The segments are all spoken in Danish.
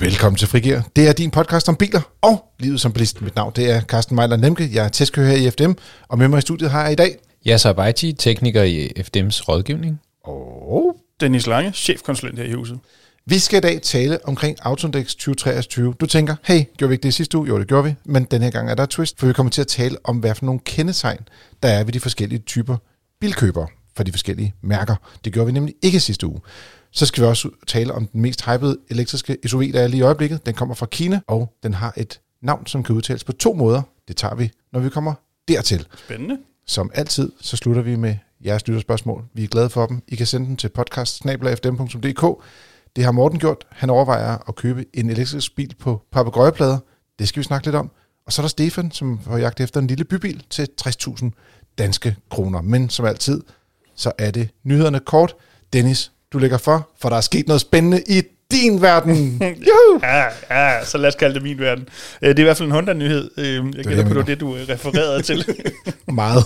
Velkommen til Frigir. Det er din podcast om biler og livet som bilist. Mit navn det er Carsten Mejler Nemke. Jeg er testkører her i FDM, og med mig i studiet har jeg i dag... Yasser Baiti, tekniker i FDM's rådgivning. Og Dennis Lange, chefkonsulent her i huset. vi skal i dag tale omkring Autoindex 2023. Du tænker, hey, gjorde vi ikke det sidste uge? Jo, det gjorde vi. Men den her gang er der et twist, for vi kommer til at tale om, hvad for nogle kendetegn, der er ved de forskellige typer bilkøbere for de forskellige mærker. Det gjorde vi nemlig ikke sidste uge. Så skal vi også tale om den mest hypede elektriske SUV, der er lige i øjeblikket. Den kommer fra Kina, og den har et navn, som kan udtales på to måder. Det tager vi, når vi kommer dertil. Spændende. Som altid, så slutter vi med jeres lytterspørgsmål. Vi er glade for dem. I kan sende dem til podcast Det har Morten gjort. Han overvejer at købe en elektrisk bil på papegøjeplader. Det skal vi snakke lidt om. Og så er der Stefan, som har jagt efter en lille bybil til 60.000 danske kroner. Men som altid, så er det nyhederne kort. Dennis, du lægger for, for der er sket noget spændende i din verden. Juhu! Ja, ja, så lad os kalde det min verden. Øh, Det er i hvert fald en Honda-nyhed. Øh, Jeg gætter jeg på, det var det, du øh, refererede til. Meget.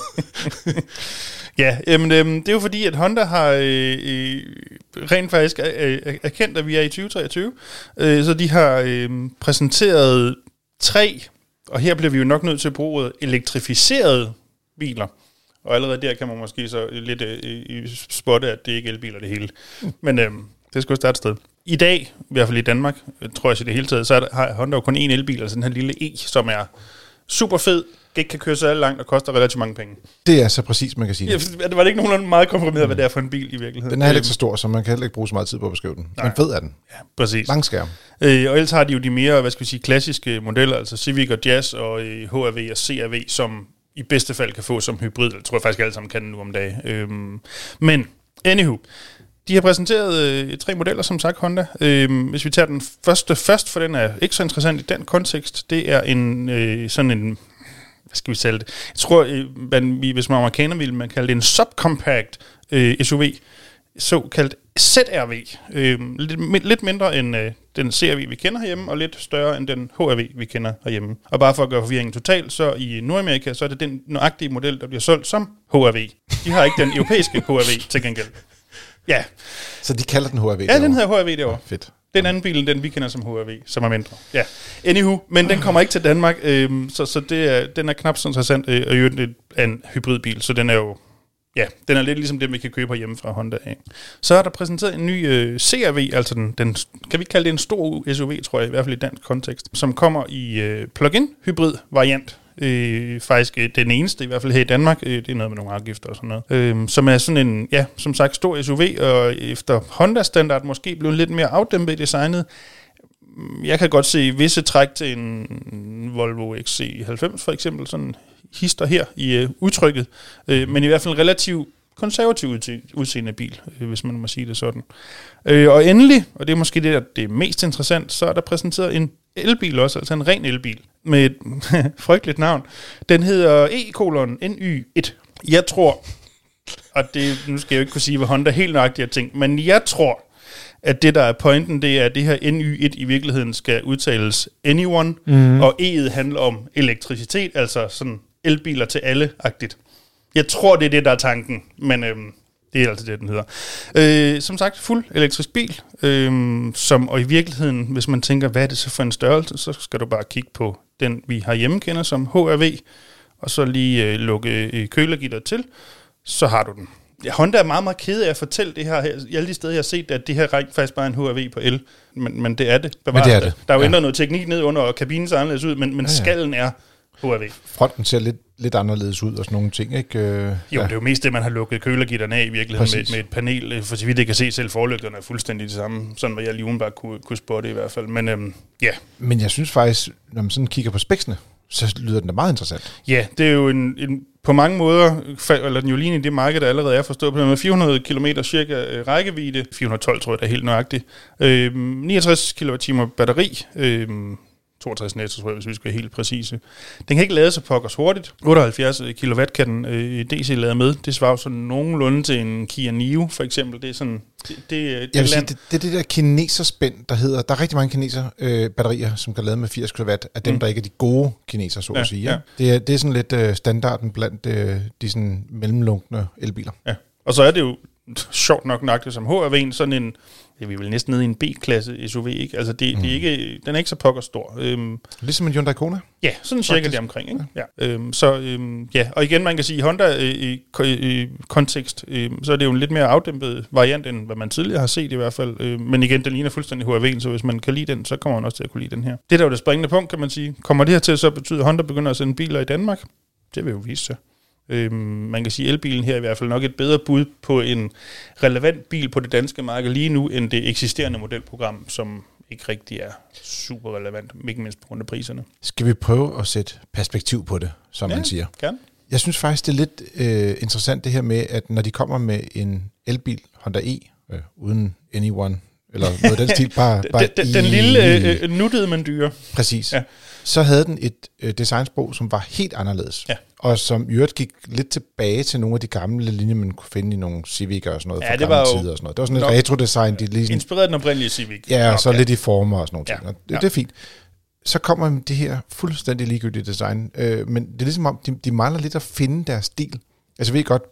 ja, jamen, øhm, det er jo fordi, at Honda har øh, rent faktisk øh, erkendt, at vi er i 2023. Øh, Så de har øh, præsenteret tre, og her bliver vi jo nok nødt til at bruge elektrificerede biler. Og allerede der kan man måske så lidt øh, øh, spotte, at det ikke er elbiler det hele. Men øh, det skal jo starte et sted. I dag, i hvert fald i Danmark, øh, tror jeg i det hele taget, så har Honda jo kun én elbil, altså den her lille E, som er super fed, ikke kan køre så langt og koster relativt mange penge. Det er så præcis, man kan sige. Ja, det var det ikke nogenlunde meget komprimeret, hvad det er for en bil i virkeligheden. Den er heller ikke så stor, så man kan heller ikke bruge så meget tid på at beskrive den. Men Nej. fed er den. Ja, præcis. Lang skærm. Øh, og ellers har de jo de mere, hvad skal vi sige, klassiske modeller, altså Civic og Jazz og øh, HRV og CRV, som i bedste fald kan få som hybrid. Det tror jeg faktisk alle sammen kan nu om dagen. Øhm, men, anywho, de har præsenteret øh, tre modeller, som sagt, Honda. Øhm, hvis vi tager den første først, for den er ikke så interessant i den kontekst, det er en øh, sådan en hvad skal vi kalde det? Jeg tror, øh, man, vi- hvis man er amerikaner, ville man kalde det en subcompact øh, SUV, såkaldt ZRV. Øh, lidt, lidt mindre end øh, den CRV, vi kender herhjemme, og lidt større end den HRV, vi kender herhjemme. Og bare for at gøre forvirringen total, så i Nordamerika, så er det den nøjagtige model, der bliver solgt som HRV. De har ikke den europæiske HRV til gengæld. Ja, Så de kalder den HRV ja den hedder HRV derovre. Fedt. Den anden bil, den vi kender som HRV, som er mindre. Ja. Anywho, men den kommer ikke til Danmark, øhm, så, så det er, den er knap så interessant, øh, og i øvrigt et- er en hybridbil, så den er jo, ja, den er lidt ligesom det, vi kan købe hjemme fra Honda af. Så er der præsenteret en ny øh, CRV, altså den, den, kan vi kalde det en stor SUV, tror jeg, i hvert fald i dansk kontekst, som kommer i øh, plug-in hybrid variant. Øh, faktisk øh, den eneste, i hvert fald her i Danmark, øh, det er noget med nogle afgifter og sådan noget, øh, som er sådan en, ja, som sagt, stor SUV, og efter Honda-standard måske blevet lidt mere afdæmpet i designet, jeg kan godt se visse træk til en Volvo XC90 for eksempel, sådan hister her i øh, udtrykket, øh, men i hvert fald en relativt konservativ udse- udseende bil, øh, hvis man må sige det sådan. Øh, og endelig, og det er måske det, der det er mest interessant, så er der præsenteret en elbil også, altså en ren elbil, med et frygteligt navn. Den hedder E-kolon NY1. Jeg tror, og det, nu skal jeg jo ikke kunne sige, hvad Honda helt nøjagtigt har tænkt, men jeg tror, at det, der er pointen, det er, at det her NY1 i virkeligheden skal udtales anyone, mm. og E'et handler om elektricitet, altså sådan elbiler til alle-agtigt. Jeg tror, det er det, der er tanken, men øhm, det er altså det, den hedder. Øh, som sagt, fuld elektrisk bil, øhm, som, og i virkeligheden, hvis man tænker, hvad er det så for en størrelse, så skal du bare kigge på den, vi har hjemme kender som HRV, og så lige øh, lukke øh, kølergitteret til, så har du den. Honda er meget, meget ked af at fortælle det her. I alle de steder, jeg har set, at det her rent faktisk bare er en HRV på el. Men, men det er det. Men det er det. Der er jo Ja. ændret noget teknik ned under, og kabinen ser anderledes ud, men, men Ja, ja. skallen er HRV. Fronten ser lidt, lidt anderledes ud og sådan nogle ting, ikke? Øh, Jo, ja. det er jo mest det, man har lukket kølergitterne af i virkeligheden med, Præcis. med et panel. For så vidt jeg kan se, selv forlygterne er fuldstændig det samme. Sådan hvad jeg lige udenbart kunne, kunne spotte i hvert fald. Men øhm, ja, Men jeg synes faktisk, når man sådan kigger på spæksene, så lyder den da meget interessant. Ja, det er jo en, en på mange måder, eller den jo lige i det marked, der allerede er forstået på med 400 km cirka øh, rækkevidde, 412 tror jeg, der er helt nøjagtigt, øh, 69 kWh batteri, øh, 62 netto, tror jeg, hvis vi skal være helt præcise. Den kan ikke lade sig pokkers hurtigt. 78 kW kan den øh, DC lade med. Det svarer jo sådan nogenlunde til en Kia Niro, for eksempel. Det er sådan... Det, det, det, Jeg vil sige, land- det, det er det der kineserspænd, der hedder, der er rigtig mange kineser øh, batterier, som kan lade med 80 kW, af dem, mm. der ikke er de gode kineser, så Ja, at sige. Ja. Det, er, det er sådan lidt øh, standarden blandt øh, de sådan mellemlunkne elbiler. Ja. Og så er det jo sjovt nok nøjagtigt som HRV'en, sådan en, er vi vel næsten nede i en B-klasse SUV, ikke? Altså, det, mm. det er ikke, den er ikke så pokker stor. Øhm, Ligesom en Hyundai Kona. Ja, sådan cirka det omkring. Ikke? Ja. Øhm, så øhm, ja, og igen, man kan sige, Honda øh, i, i kontekst, øhm, så er det jo en lidt mere afdæmpet variant, end hvad man tidligere har set i hvert fald. Øhm, men igen, den ligner fuldstændig HRV'en, så hvis man kan lide den, så kommer man også til at kunne lide den her. Det der er jo det springende punkt, kan man sige. Kommer det her til at så betyde, at Honda begynder at sende biler i Danmark? Det vil jo vise sig. Øhm, man kan sige, at elbilen her er i hvert fald nok et bedre bud på en relevant bil på det danske marked lige nu, end det eksisterende modelprogram, som ikke rigtig er super relevant, ikke mindst på grund af priserne. Skal vi prøve at sætte perspektiv på det, som ja. man siger? Gerne. Jeg synes faktisk, det er lidt øh, interessant det her med, at når de kommer med en elbil, Honda E, øh, uden anyone, eller noget den stil, bare, bare den, den, den lille øh, øh, nuttede, men dyre. Præcis. Ja. Så havde den et øh, designsprog, som var helt anderledes. Ja. Og som i øvrigt gik lidt tilbage til nogle af de gamle linjer, man kunne finde i nogle Civic'er og sådan noget Ja, fra det gamle var tider og sådan noget. Det var sådan et retro-design. De lige sådan, Inspireret den oprindelige Civic. ja, og Nok, så lidt i former og sådan nogle Ja. ting. Og det, Ja. det er fint. Så kommer med det her fuldstændig ligegyldige design. Øh, men det er ligesom om, de, de mangler lidt at finde deres stil. Altså jeg ved godt,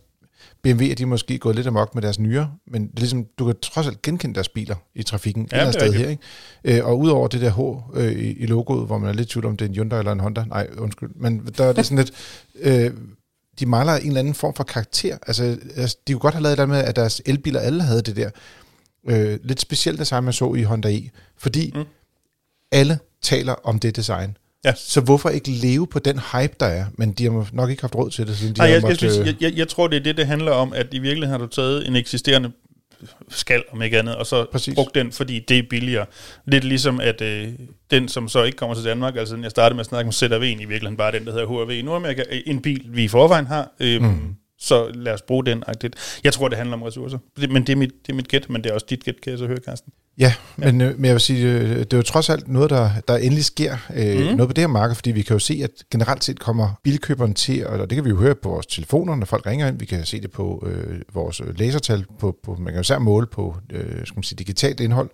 BMW er de måske gået lidt amok med deres nyere, men det er ligesom, du kan trods alt genkende deres biler i trafikken Ja, et eller er sted her. Ikke? Øh, og udover det der H øh, i, i logoet, hvor man er lidt tvivl om, det er en Hyundai eller en Honda, nej, undskyld, men der er det sådan lidt, øh, de mangler en eller anden form for karakter. Altså, altså de kunne godt have lavet det med, at deres elbiler alle havde det der øh, lidt specielt design, man så i Honda E, fordi mm. alle taler om det design. Ja. Så hvorfor ikke leve på den hype, der er? Men de har nok ikke haft råd til det, siden de Nej, har jeg, måttet, jeg, jeg, jeg, jeg tror, det er det, det handler om, at i virkeligheden har du taget en eksisterende skal, om ikke andet, og så Præcis. Præcis. brugt den, fordi det er billigere. Lidt ligesom, at øh, den, som så ikke kommer til Danmark, altså den, jeg startede med at snakke om ZRV'en, i virkeligheden bare den, der hedder HRV i Nordamerika, øh, en bil, vi i forvejen har, øh, mm. Så lad os bruge den. agtigt. Jeg tror, det handler om ressourcer. Men det er mit, det er mit gæt, men det er også dit gæt, kan jeg så høre, Carsten. Ja, men, øh, men jeg vil sige, øh, det er jo trods alt noget, der, der endelig sker øh, mm. noget på det her marked, fordi vi kan jo se, at generelt set kommer bilkøberen til, og det kan vi jo høre på vores telefoner, når folk ringer ind, vi kan se det på øh, vores lasertal, på, på, man kan jo især måle på øh, skal man sige, digitalt indhold.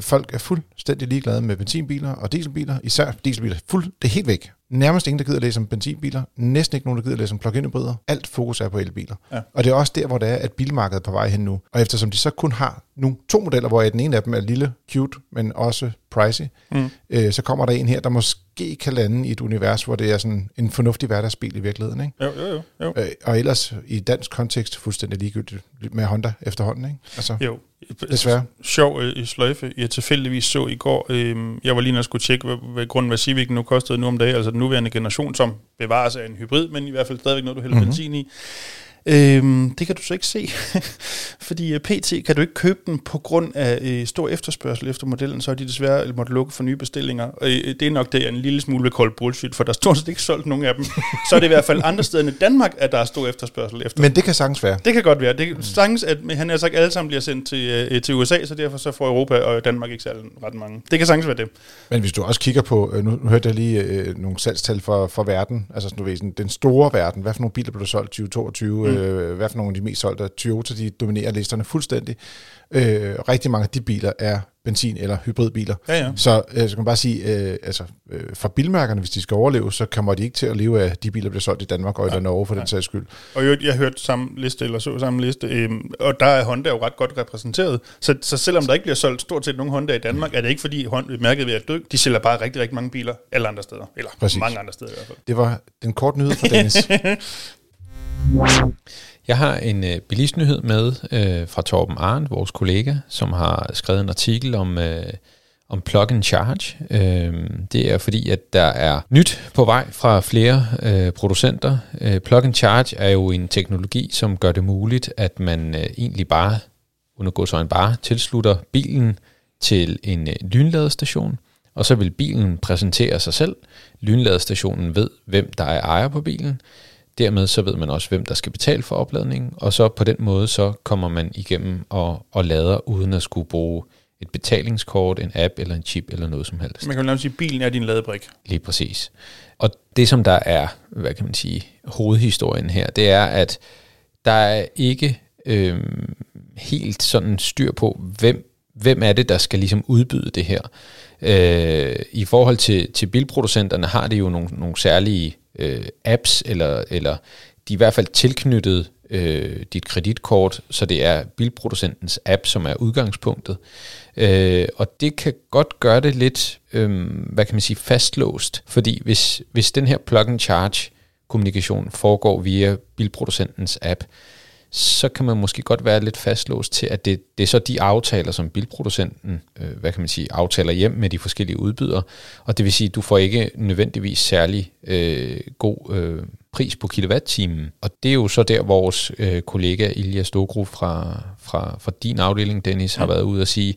Folk er fuldstændig ligeglade med benzinbiler og dieselbiler, især dieselbiler, fuld, det er helt væk. Nærmest ingen, der gider læse om benzinbiler, næsten ikke nogen, der gider læse om plug-in hybrider. Alt fokus er på elbiler. Ja. Og det er også der, hvor det er, at bilmarkedet er på vej hen nu. Og eftersom de så kun har nu to modeller, hvor den ene af dem er lille, cute, men også pricey, Mm. øh, så kommer der en her, der måske kan lande i et univers, hvor det er sådan en fornuftig hverdagsbil i virkeligheden. Ikke? Jo, jo, jo. jo. Øh, og ellers i dansk kontekst fuldstændig ligegyldigt med Honda efterhånden. Ikke? Altså, Jo. Desværre. Sjov øh, i sløjfe, jeg tilfældigvis så i går. Øh, jeg var lige jeg skulle tjekke, hvad, hvad grunden hvad Civic nu kostede nu om dagen. Altså den nuværende generation, som bevares af en hybrid, men i hvert fald stadigvæk noget, du hælder Mhm. mm-hmm. benzin i. Øhm, det kan du så ikke se, fordi øh, PT kan du ikke købe den på grund af øh, stor efterspørgsel efter modellen, så har de desværre måtte lukke for nye bestillinger. Og, øh, det er nok det, jeg en lille smule vil kolde bullshit, for der er stort set ikke solgt nogen af dem. så er det i hvert fald andre steder end i Danmark, at der er stor efterspørgsel efter. Men det kan sagtens være. Det kan godt være. Det kan sagtens, at han har sagt, alle sammen bliver sendt til, øh, til USA, så derfor så får Europa og Danmark ikke særlig ret mange. Det kan sagtens være det. Men hvis du også kigger på, øh, nu, nu hørte jeg lige øh, nogle salgstal for, for verden, altså sådan, du ved, sådan, den store verden, hvad for nogle biler blev der solgt 2022, mm. Øh, hvad for nogle af de mest solgte, Toyota, de dominerer listerne fuldstændig. Øh, rigtig mange af de biler er benzin- eller hybridbiler. Ja, ja. Så, øh, så kan man bare sige, øh, altså øh, for bilmærkerne, hvis de skal overleve, så kommer de ikke til at leve af de biler, der bliver solgt i Danmark og i Norge for den sags skyld. Og jeg, jeg hørte samme liste, eller så samme liste, øhm, og der er Honda jo ret godt repræsenteret. Så, så selvom der ikke bliver solgt stort set nogen Honda i Danmark, er det ikke fordi Honda, mærket ved at dø. De sælger bare rigtig, rigtig mange biler alle andre steder. Eller. Præcis. mange andre steder i hvert fald. Det var den korte nyhed fra Dennis. Jeg har en øh, bilistnyhed med øh, fra Torben Arndt, vores kollega, som har skrevet en artikel om, øh, om plug and charge. Øh, det er fordi, at der er nyt på vej fra flere øh, producenter. Øh, plug and charge er jo en teknologi, som gør det muligt, at man øh, egentlig bare, uden så en bare, tilslutter bilen til en øh, lynladestation, og så vil bilen præsentere sig selv. Lynladestationen ved, hvem der er ejer på bilen. Dermed så ved man også, hvem der skal betale for opladningen, og så på den måde så kommer man igennem og, og lader uden at skulle bruge et betalingskort, en app eller en chip eller noget som helst. Man kan jo nærmest sige, at bilen er din ladebrik. Lige præcis. Og det som der er, hvad kan man sige, hovedhistorien her, det er, at der er ikke øhm, helt sådan styr på, hvem, hvem er det, der skal ligesom udbyde det her. Øh, I forhold til, til bilproducenterne har de jo nogle, nogle særlige øh, apps, eller, eller de er i hvert fald tilknyttet øh, dit kreditkort, så det er bilproducentens app, som er udgangspunktet. Øh, og det kan godt gøre det lidt, øh, hvad kan man sige, fastlåst, fordi hvis, hvis den her plug-and-charge kommunikation foregår via bilproducentens app, så kan man måske godt være lidt fastlåst til, at det, det er så de aftaler, som bilproducenten, øh, hvad kan man sige, aftaler hjem med de forskellige udbydere, og det vil sige, at du får ikke nødvendigvis særlig øh, god øh, pris på kilowatt-timen. Og det er jo så der, vores øh, kollega Ilja Stogru fra, fra, fra din afdeling, Dennis, har været ude og sige,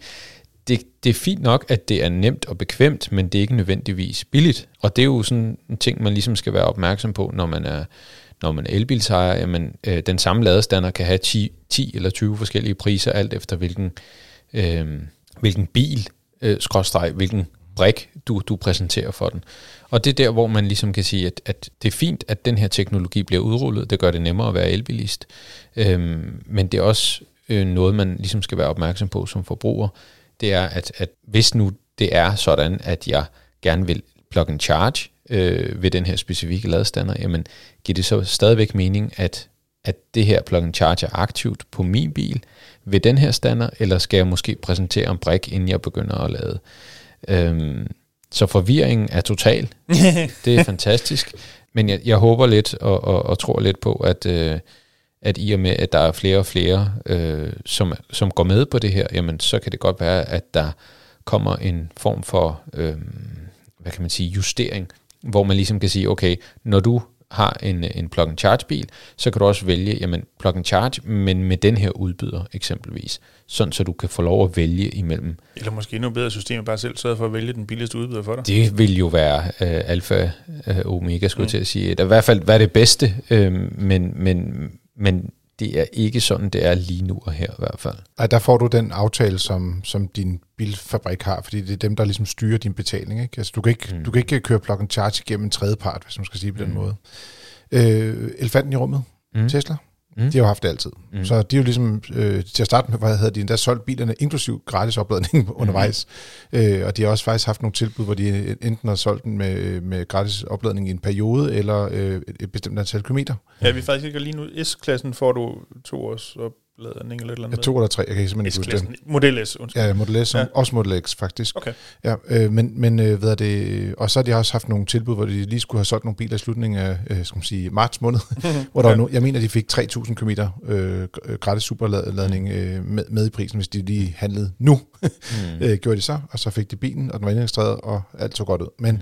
det, det er fint nok, at det er nemt og bekvemt, men det er ikke nødvendigvis billigt. Og det er jo sådan en ting, man ligesom skal være opmærksom på, når man er når man er elbilsejer, jamen, øh, den samme ladestander kan have 10, 10 eller 20 forskellige priser, alt efter hvilken, øh, hvilken bil, øh, skråstreg, hvilken brik, du, du præsenterer for den. Og det er der, hvor man ligesom kan sige, at, at det er fint, at den her teknologi bliver udrullet. Det gør det nemmere at være elbilist. Øh, men det er også øh, noget, man ligesom skal være opmærksom på som forbruger. Det er, at, at hvis nu det er sådan, at jeg gerne vil plug and charge, øh, ved den her specifikke ladestander, jamen giver det så stadigvæk mening, at, at det her plug and charge er aktivt på min bil ved den her stander, eller skal jeg måske præsentere en brik, inden jeg begynder at lade? Øhm, så forvirringen er total. det er fantastisk. Men jeg, jeg håber lidt og, og, og tror lidt på, at, øh, at i og med, at der er flere og flere, øh, som, som går med på det her, jamen så kan det godt være, at der kommer en form for, øh, hvad kan man sige, justering hvor man ligesom kan sige, okay, når du har en, en plug-and-charge bil, så kan du også vælge, jamen plug-and-charge, men med den her udbyder eksempelvis, sådan så du kan få lov at vælge imellem. Eller måske endnu bedre system, bare selv sørge for at vælge den billigste udbyder for dig. Det vil jo være øh, alfa øh, omega, skulle mm. til at sige. Det er i hvert fald være det bedste, øh, men, men, men det er ikke sådan, det er lige nu og her i hvert fald. Ej, der får du den aftale, som, som din bilfabrik har, fordi det er dem, der ligesom styrer din betaling. Ikke? Altså, du, kan ikke, mm. du kan ikke køre plug and charge igennem en tredje part, hvis man skal sige på den mm. måde. Øh, elefanten i rummet, mm. Tesla. Mm. De har jo haft det altid. Mm. Så de er jo ligesom, øh, til at starte med, hvad havde de endda solgt bilerne, inklusiv gratis opladning mm. undervejs. Øh, og de har også faktisk haft nogle tilbud, hvor de enten har solgt den med, med gratis opladning i en periode, eller øh, et bestemt antal kilometer. Ja, vi faktisk ikke lige nu. S-klassen får du to års op ladning eller et eller andet? Ja, to eller tre, jeg kan simpelthen ikke huske det. Model S, undskyld. Ja, Model S, ja. også Model X faktisk. Okay. Ja, øh, men, men øh, hvad er det, og så har de også haft nogle tilbud, hvor de lige skulle have solgt nogle biler i slutningen af, øh, skal man sige, marts måned, hvor der ja. var no, jeg mener, de fik 3.000 km øh, gratis superladning øh, med, med i prisen, hvis de lige handlede nu. mm. øh, gjorde de så, og så fik de bilen, og den var indregistreret, og alt så godt ud. Men mm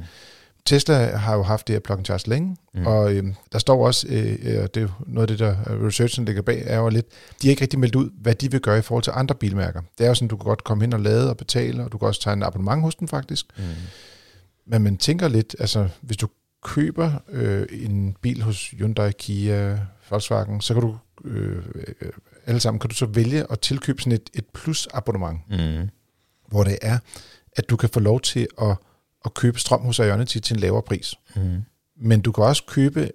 Tesla har jo haft det her plug and charge længe, mm. og øh, der står også, øh, øh, det er jo noget af det, der researchen ligger bag, er jo lidt, de har ikke rigtig meldt ud, hvad de vil gøre i forhold til andre bilmærker. Det er jo sådan, du kan godt komme hen og lade og betale, og du kan også tage en abonnement hos den faktisk. Mm. Men man tænker lidt, altså hvis du køber øh, en bil hos Hyundai, Kia, Volkswagen, så kan du øh, alle sammen kan du så vælge at tilkøbe sådan et, et plus abonnement, mm. hvor det er, at du kan få lov til at at købe strøm hos Ionity til en lavere pris. Mm. Men du kan også købe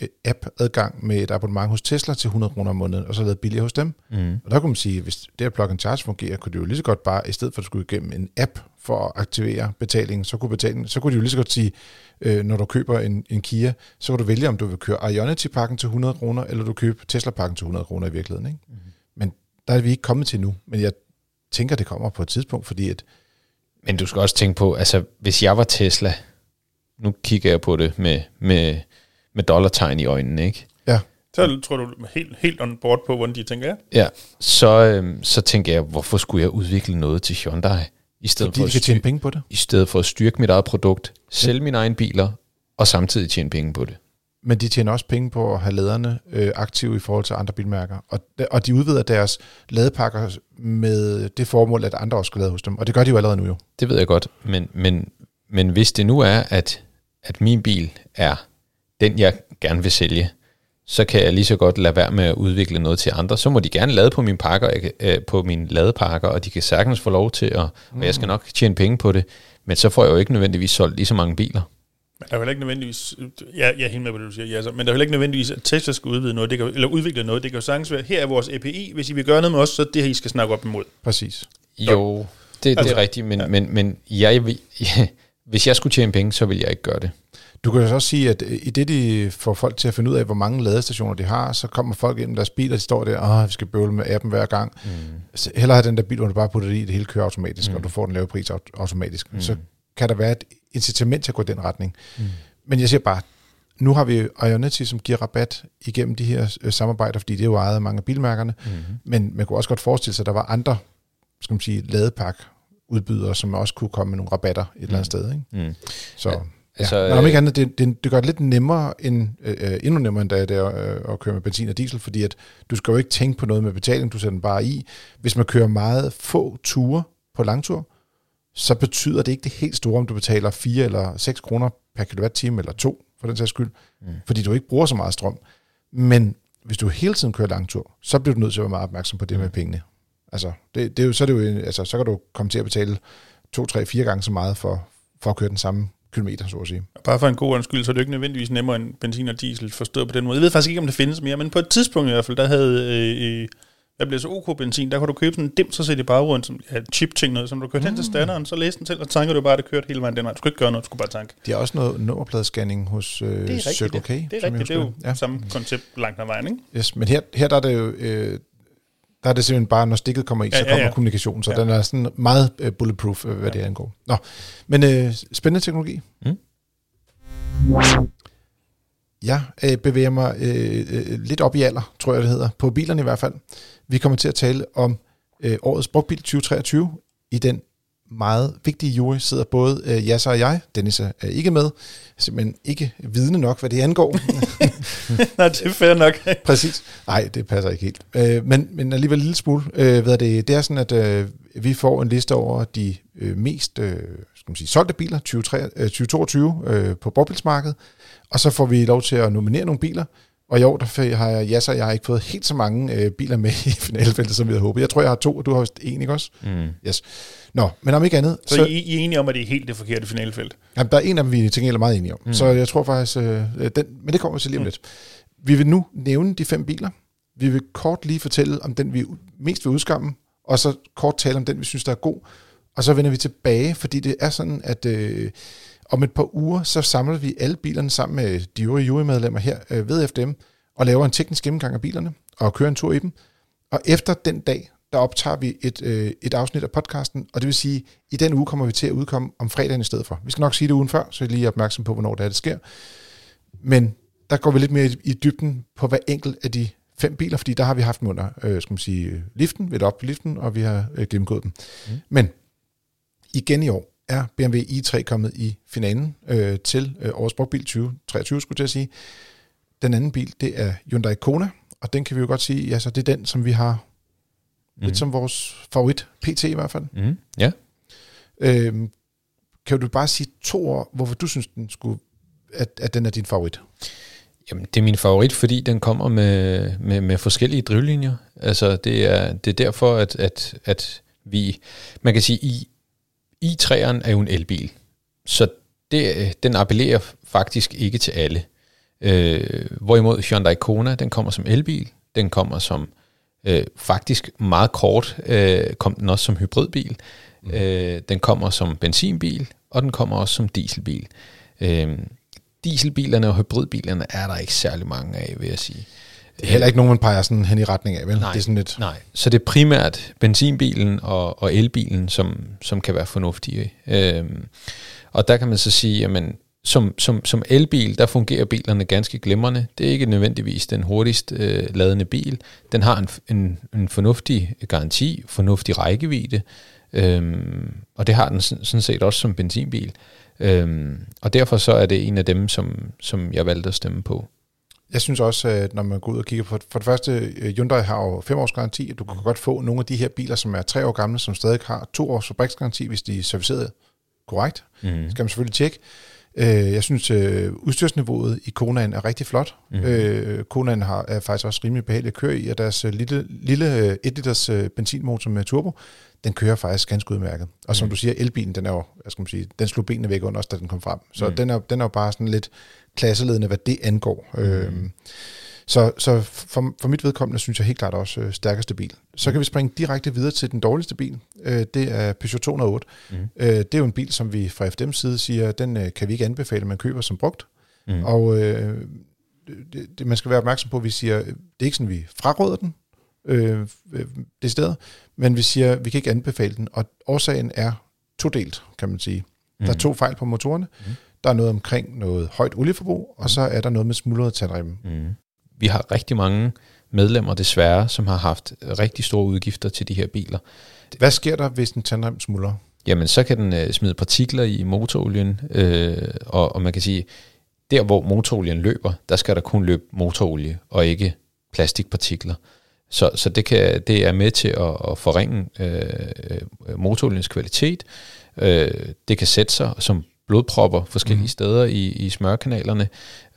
øh, app-adgang med et abonnement hos Tesla til 100 kroner om måneden, og så lavet billigere hos dem. Mm. Og der kunne man sige, hvis det her plug and charge fungerer, kunne du jo lige så godt bare, i stedet for at skulle igennem en app for at aktivere betalingen, så kunne, betalingen, så kunne de jo lige så godt sige, øh, når du køber en, en Kia, så kan du vælge, om du vil køre Ionity-pakken til 100 kroner, eller du køber Tesla-pakken til 100 kroner i virkeligheden. Ikke? Mm. Men der er vi ikke kommet til nu, men jeg tænker, det kommer på et tidspunkt, fordi at men du skal også tænke på, altså hvis jeg var Tesla, nu kigger jeg på det med, med, med dollartegn i øjnene, ikke? Ja. Så tror du helt, helt on board på, hvordan de tænker, ja? Ja, så, øhm, så tænker jeg, hvorfor skulle jeg udvikle noget til Hyundai? I stedet Fordi for at tjene penge på det? I stedet for at styrke mit eget produkt, sælge ja. mine egne biler, og samtidig tjene penge på det. Men de tjener også penge på at have laderne øh, aktive i forhold til andre bilmærker. Og, og de udvider deres ladepakker med det formål, at andre også skal lade hos dem. Og det gør de jo allerede nu jo. Det ved jeg godt. Men, men, men hvis det nu er, at, at min bil er den, jeg gerne vil sælge, så kan jeg lige så godt lade være med at udvikle noget til andre. Så må de gerne lade på mine pakker, øh, på mine ladepakker, og de kan sagtens få lov til at, mm. og jeg skal nok tjene penge på det, men så får jeg jo ikke nødvendigvis solgt lige så mange biler. Men der er jo ikke nødvendigvis, jeg, jeg er helt med på det, du siger, ja, så, men der er jo ikke nødvendigvis, at Tesla skal udvide noget, det kan, eller udvikle noget. Det kan jo sagtens være, her er vores API, hvis I vil gøre noget med os, så det her, I skal snakke op imod. Præcis. Jo, det, altså, det er rigtigt, men, ja. men, men jeg, hvis jeg skulle tjene penge, så vil jeg ikke gøre det. Du kan jo så også sige, at øh, i det, de får folk til at finde ud af, hvor mange ladestationer de har, så kommer folk ind med deres bil, og de står der, og vi skal bøvle med appen hver gang. Mm. Så hellere have den der bil, hvor du bare putter det i, det hele kører automatisk, mm. og du får den lave pris aut- automatisk. Mm. Så kan der være et incitament til at gå den retning. Mm. Men jeg siger bare, nu har vi Ionity, som giver rabat igennem de her øh, samarbejder, fordi det er jo ejet af mange af bilmærkerne, mm. men man kunne også godt forestille sig, at der var andre skal man sige, ladepak udbydere, som også kunne komme med nogle rabatter et eller andet sted. Ikke? Mm. Så... Ja. Altså, ja. Men om ikke andet, det, det, det gør det lidt nemmere, end, øh, endnu nemmere end det er øh, at køre med benzin og diesel, fordi at du skal jo ikke tænke på noget med betaling, du sætter den bare i. Hvis man kører meget få ture på langtur, så betyder det ikke det helt store, om du betaler 4 eller 6 kroner per kilowatt-time, eller 2 for den sags skyld, mm. fordi du ikke bruger så meget strøm. Men hvis du hele tiden kører langtur, så bliver du nødt til at være meget opmærksom på det mm. med pengene. Altså, det, det er jo, så, er det jo, altså, så kan du komme til at betale to, tre, fire gange så meget for, for at køre den samme kilometer, så at sige. Bare for en god undskyld, så er det jo ikke nødvendigvis nemmere end benzin og diesel forstået på den måde. Jeg ved faktisk ikke, om det findes mere, men på et tidspunkt i hvert fald, der havde... Øh, der blev så OK-benzin, der kunne du købe sådan en dim, så det bare rundt som ja, chip-ting, noget, som du kørte mm. hen til standeren, så læste den til, og tanker du bare, det kørte hele vejen den vej. Du skulle ikke gøre noget, du skulle bare tanke. De har også noget nummerpladescanning hos øh, det er Circle K. Det, det er rigtigt, det er jo ja. samme koncept langt ad vejen, ikke? Yes, men her, her der er det jo, øh, der er det simpelthen bare, når stikket kommer i, ja, så kommer ja, ja. kommunikation, så ja. den er sådan meget øh, bulletproof, øh, hvad ja. det angår. Nå, men øh, spændende teknologi. Mm. Jeg øh, bevæger mig øh, øh, lidt op i alder, tror jeg det hedder, på bilerne i hvert fald. Vi kommer til at tale om øh, årets brugtbil 2023 i den meget vigtige jury sidder både øh, Jasser og jeg. Dennis er ikke med. Simpelthen ikke vidne nok, hvad det angår. Nej, det er fair nok. Præcis. Nej, det passer ikke helt. Øh, men, men alligevel en lille smule. Øh, hvad er det, det er sådan, at øh, vi får en liste over de øh, mest øh, skal man sige, solgte biler 2023, øh, 2022 øh, på brugtbilsmarkedet. Og så får vi lov til at nominere nogle biler. Og år der har jeg, Jasser, jeg har ikke fået helt så mange øh, biler med i finalefeltet, som vi havde håbet. Jeg tror, jeg har to, og du har vist en, ikke også? Mm. Yes. Nå, men om ikke andet... Så, så I, I er enige om, at det er helt det forkerte finalefelt? Jamen, der er en af dem, vi er meget enige om. Mm. Så jeg tror faktisk... Øh, den, men det kommer vi til lige om mm. lidt. Vi vil nu nævne de fem biler. Vi vil kort lige fortælle om den, vi mest vil udskamme, og så kort tale om den, vi synes, der er god. Og så vender vi tilbage, fordi det er sådan, at... Øh, om et par uger, så samler vi alle bilerne sammen med de øvrige jurymedlemmer her øh, ved FDM, og laver en teknisk gennemgang af bilerne, og kører en tur i dem. Og efter den dag, der optager vi et, øh, et afsnit af podcasten, og det vil sige, i den uge kommer vi til at udkomme om fredagen i stedet for. Vi skal nok sige det ugen før, så I lige er opmærksom på, hvornår det er, det sker. Men der går vi lidt mere i, i dybden på hver enkelt af de fem biler, fordi der har vi haft dem under, øh, skal man sige, liften, ved op på liften, og vi har øh, gennemgået dem. Mm. Men igen i år er BMW i3 kommet i finalen øh, til øh, årets brugtbil 2023, skulle jeg sige. Den anden bil, det er Hyundai Kona, og den kan vi jo godt sige, altså det er den, som vi har mm. lidt som vores favorit, PT i hvert fald. Mm. Ja. Øhm, kan du bare sige to ord, hvorfor du synes, den skulle, at, at den er din favorit? Jamen, det er min favorit, fordi den kommer med, med, med forskellige drivlinjer. Altså, det er, det er derfor, at, at, at vi, man kan sige, i, i3'eren er jo en elbil, så det, den appellerer faktisk ikke til alle. Øh, hvorimod Hyundai Kona, den kommer som elbil, den kommer som øh, faktisk meget kort, øh, kom den også som hybridbil, mm. øh, den kommer som benzinbil, og den kommer også som dieselbil. Øh, dieselbilerne og hybridbilerne er der ikke særlig mange af, vil jeg sige. Det er heller ikke nogen, man peger sådan hen i retning af, vel? Nej, det er sådan lidt... nej. så det er primært benzinbilen og, og elbilen, som, som kan være fornuftige. Øhm, og der kan man så sige, jamen, som, som, som elbil, der fungerer bilerne ganske glimrende. Det er ikke nødvendigvis den hurtigst øh, ladende bil. Den har en, en, en fornuftig garanti, fornuftig rækkevidde, øhm, og det har den sådan set også som benzinbil. Øhm, og derfor så er det en af dem, som, som jeg valgte at stemme på. Jeg synes også, at når man går ud og kigger på, for det første, øh, Hyundai har jo fem års garanti, og du kan godt få nogle af de her biler, som er tre år gamle, som stadig har to års fabriksgaranti, hvis de er serviceret korrekt. Mm. Det skal man selvfølgelig tjekke. Øh, jeg synes, øh, udstyrsniveauet i Konaen er rigtig flot. Mm. Konaen har, er faktisk også rimelig behageligt at køre i, og deres lille, lille 1 liters benzinmotor med turbo, den kører faktisk ganske udmærket. Og som mm. du siger, elbilen, den er jo, jeg skal man sige, den slog benene væk under os, da den kom frem. Så mm. den, er, den er jo bare sådan lidt klasseledende, hvad det angår. Mm. Så, så for, for mit vedkommende synes jeg helt klart også øh, stærkeste bil. Så kan vi springe direkte videre til den dårligste bil. Øh, det er Peugeot 208. Mm. Øh, det er jo en bil, som vi fra FDM's side siger, den øh, kan vi ikke anbefale, at man køber som brugt. Mm. Og øh, det, det, man skal være opmærksom på, at vi siger, det er ikke sådan, vi fraråder den, øh, øh det sted, men vi siger, vi kan ikke anbefale den, og årsagen er todelt, kan man sige. Mm. Der er to fejl på motorerne. Mm. Der er noget omkring noget højt olieforbrug, og så er der noget med smuldrede tandremme. Mm. Vi har rigtig mange medlemmer desværre, som har haft rigtig store udgifter til de her biler. Hvad sker der, hvis en tandrem smuldrer? Jamen, så kan den øh, smide partikler i motorolien, øh, og, og man kan sige, der hvor motorolien løber, der skal der kun løbe motorolie, og ikke plastikpartikler. Så, så det, kan, det er med til at, at forringe øh, motoroliens kvalitet. Øh, det kan sætte sig som blodpropper forskellige mm. steder i, i smørkanalerne,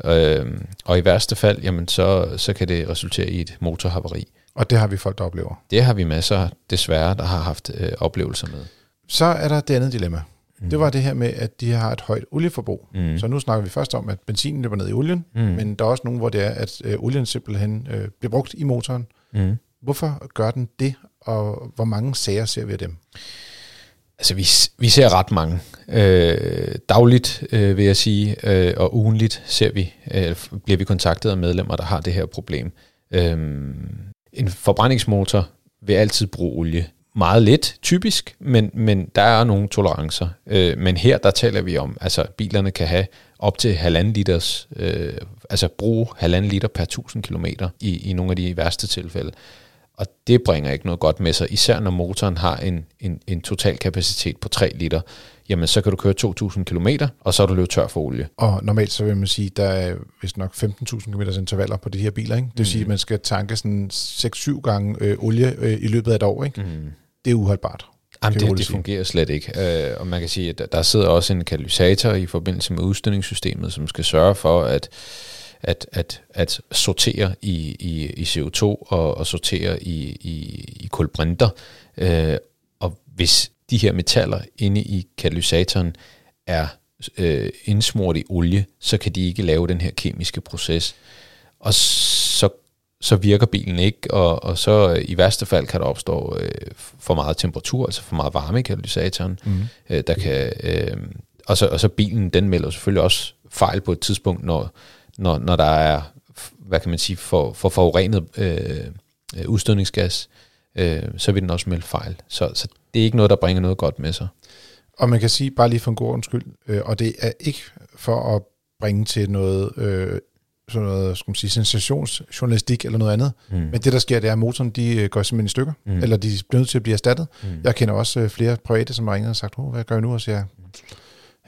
øh, og i værste fald, jamen så, så kan det resultere i et motorhavari. Og det har vi folk, der oplever? Det har vi masser, desværre, der har haft øh, oplevelser med. Så er der det andet dilemma. Mm. Det var det her med, at de har et højt olieforbrug. Mm. Så nu snakker vi først om, at benzinen løber ned i olien, mm. men der er også nogle, hvor det er, at øh, olien simpelthen øh, bliver brugt i motoren. Mm. Hvorfor gør den det, og hvor mange sager ser vi af dem? Altså, vi, vi ser ret mange. Øh, dagligt, øh, vil jeg sige, øh, og ugenligt ser vi, øh, bliver vi kontaktet af medlemmer, der har det her problem. Øh, en forbrændingsmotor vil altid bruge olie. Meget lidt, typisk, men, men der er nogle tolerancer. Øh, men her, der taler vi om, altså bilerne kan have op til halvanden liters, øh, altså bruge halvanden liter per 1000 kilometer i, i nogle af de værste tilfælde. Og det bringer ikke noget godt med sig, især når motoren har en, en, en total kapacitet på 3 liter. Jamen, så kan du køre 2.000 km, og så er du løbet tør for olie. Og normalt så vil man sige, der er vist nok 15.000 km intervaller på de her biler. Ikke? Det vil mm. sige, at man skal tanke sådan 6-7 gange øh, olie øh, i løbet af et år. Ikke? Mm. Det er uholdbart. Jamen, det, det fungerer slet ikke. Øh, og man kan sige, at der sidder også en katalysator i forbindelse med udstødningssystemet, som skal sørge for, at at, at, at sortere i, i, i CO2 og, og sortere i, i, i kulbrinter. Øh, og hvis de her metaller inde i katalysatoren er øh, indsmurt i olie, så kan de ikke lave den her kemiske proces. Og så, så virker bilen ikke, og, og så øh, i værste fald kan der opstå øh, for meget temperatur, altså for meget varme i katalysatoren. Mm. Øh, der kan, øh, og, så, og så bilen, den melder selvfølgelig også fejl på et tidspunkt, når, når, når der er, hvad kan man sige, for, for forurenet øh, udstødningsgas, øh, så vil den også melde fejl. Så, så det er ikke noget, der bringer noget godt med sig. Og man kan sige, bare lige for en god undskyld, øh, og det er ikke for at bringe til noget, øh, sådan noget skal man sige, sensationsjournalistik eller noget andet, mm. men det der sker, det er, at motoren de øh, går simpelthen i stykker, mm. eller de bliver nødt til at blive erstattet. Mm. Jeg kender også øh, flere private, som har ringet og sagt, oh, hvad gør jeg nu? Og siger,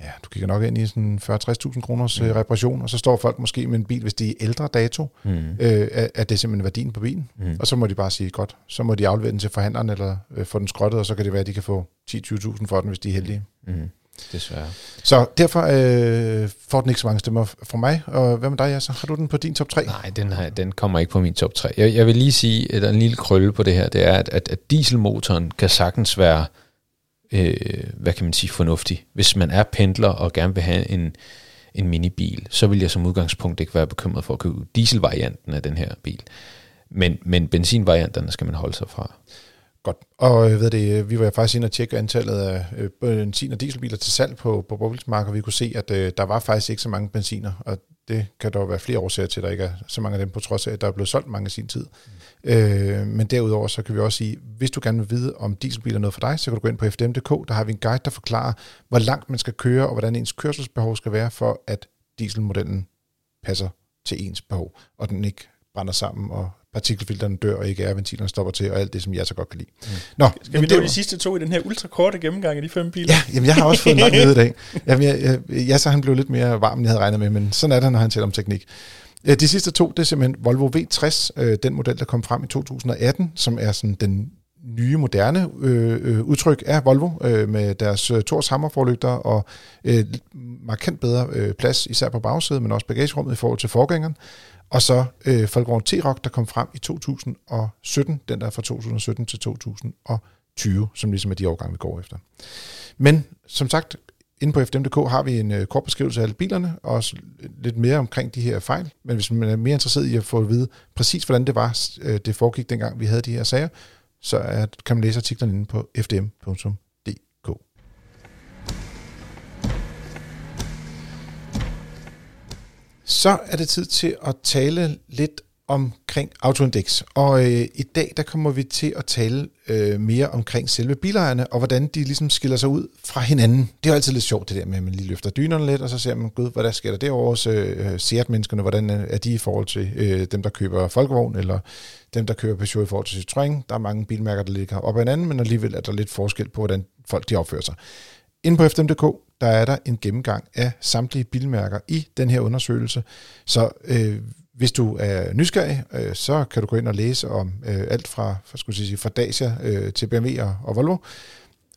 ja, du kigger nok ind i sådan 40-60.000 kroners mm. reparation, og så står folk måske med en bil, hvis de er ældre dato, mm. øh, at det er simpelthen værdien på bilen. Mm. Og så må de bare sige, godt, så må de aflevere den til forhandleren, eller øh, få den skrottet, og så kan det være, at de kan få 10-20.000 for den, hvis de er heldige. Mm. Desværre. Så derfor øh, får den ikke så mange stemmer fra mig. Og hvad med dig, så Har du den på din top 3? Nej, den, har, den kommer ikke på min top 3. Jeg, jeg vil lige sige, at der er en lille krølle på det her, det er, at, at, at dieselmotoren kan sagtens være øh, hvad kan man sige, fornuftig. Hvis man er pendler og gerne vil have en, en minibil, så vil jeg som udgangspunkt ikke være bekymret for at købe dieselvarianten af den her bil. Men, men benzinvarianterne skal man holde sig fra. Godt. Og jeg ved det, øh, vi var faktisk inde og tjekke antallet af øh, benzin- og dieselbiler til salg på, på Bobilsmark, og vi kunne se, at øh, der var faktisk ikke så mange benziner, og det kan der være flere årsager til, at der ikke er så mange af dem, på trods af, at der er blevet solgt mange i sin tid. Mm. Øh, men derudover, så kan vi også sige, hvis du gerne vil vide, om dieselbiler er noget for dig, så kan du gå ind på fdm.dk, der har vi en guide, der forklarer, hvor langt man skal køre, og hvordan ens kørselsbehov skal være, for at dieselmodellen passer til ens behov, og den ikke brænder sammen og partikelfilterne dør, og ikke er ventilerne stopper til, og alt det, som jeg så godt kan lide. Mm. Nå, Skal vi nå de sidste to i den her ultrakorte gennemgang af de fem biler? Ja, jamen jeg har også fået en lang møde i dag. Jamen, jeg, jeg, jeg, så han blev lidt mere varm, end jeg havde regnet med, men sådan er det, når han taler om teknik. De sidste to, det er simpelthen Volvo V60, øh, den model, der kom frem i 2018, som er sådan den nye, moderne øh, øh, udtryk af Volvo, øh, med deres øh, Tors hammerforlygter og øh, markant bedre øh, plads, især på bagsædet, men også bagagerummet i forhold til forgængeren. Og så øh, Folkevogn T-Rock, der kom frem i 2017, den der fra 2017 til 2020, som ligesom er de årgange, vi går efter. Men som sagt, inde på FDM.dk har vi en øh, kort beskrivelse af alle bilerne, og også lidt mere omkring de her fejl. Men hvis man er mere interesseret i at få at vide præcis, hvordan det var, øh, det foregik dengang, vi havde de her sager, så er, kan man læse artiklerne inde på fdm.dk. Så er det tid til at tale lidt omkring autoindeks. Og øh, i dag der kommer vi til at tale øh, mere omkring selve bilejerne, og hvordan de ligesom skiller sig ud fra hinanden. Det er jo altid lidt sjovt det der med, at man lige løfter dynerne lidt, og så ser man, gud, hvad der sker der derovre, så øh, Seat-menneskerne, hvordan øh, er de i forhold til øh, dem, der køber Folkevogn, eller dem, der køber Peugeot i forhold til Citroën. Der er mange bilmærker, der ligger op ad hinanden, men alligevel er der lidt forskel på, hvordan folk de opfører sig. Inde på FDM.dk, der er der en gennemgang af samtlige bilmærker i den her undersøgelse. Så øh, hvis du er nysgerrig, øh, så kan du gå ind og læse om øh, alt fra, for skulle sige, fra Dacia øh, til BMW og, og Volvo.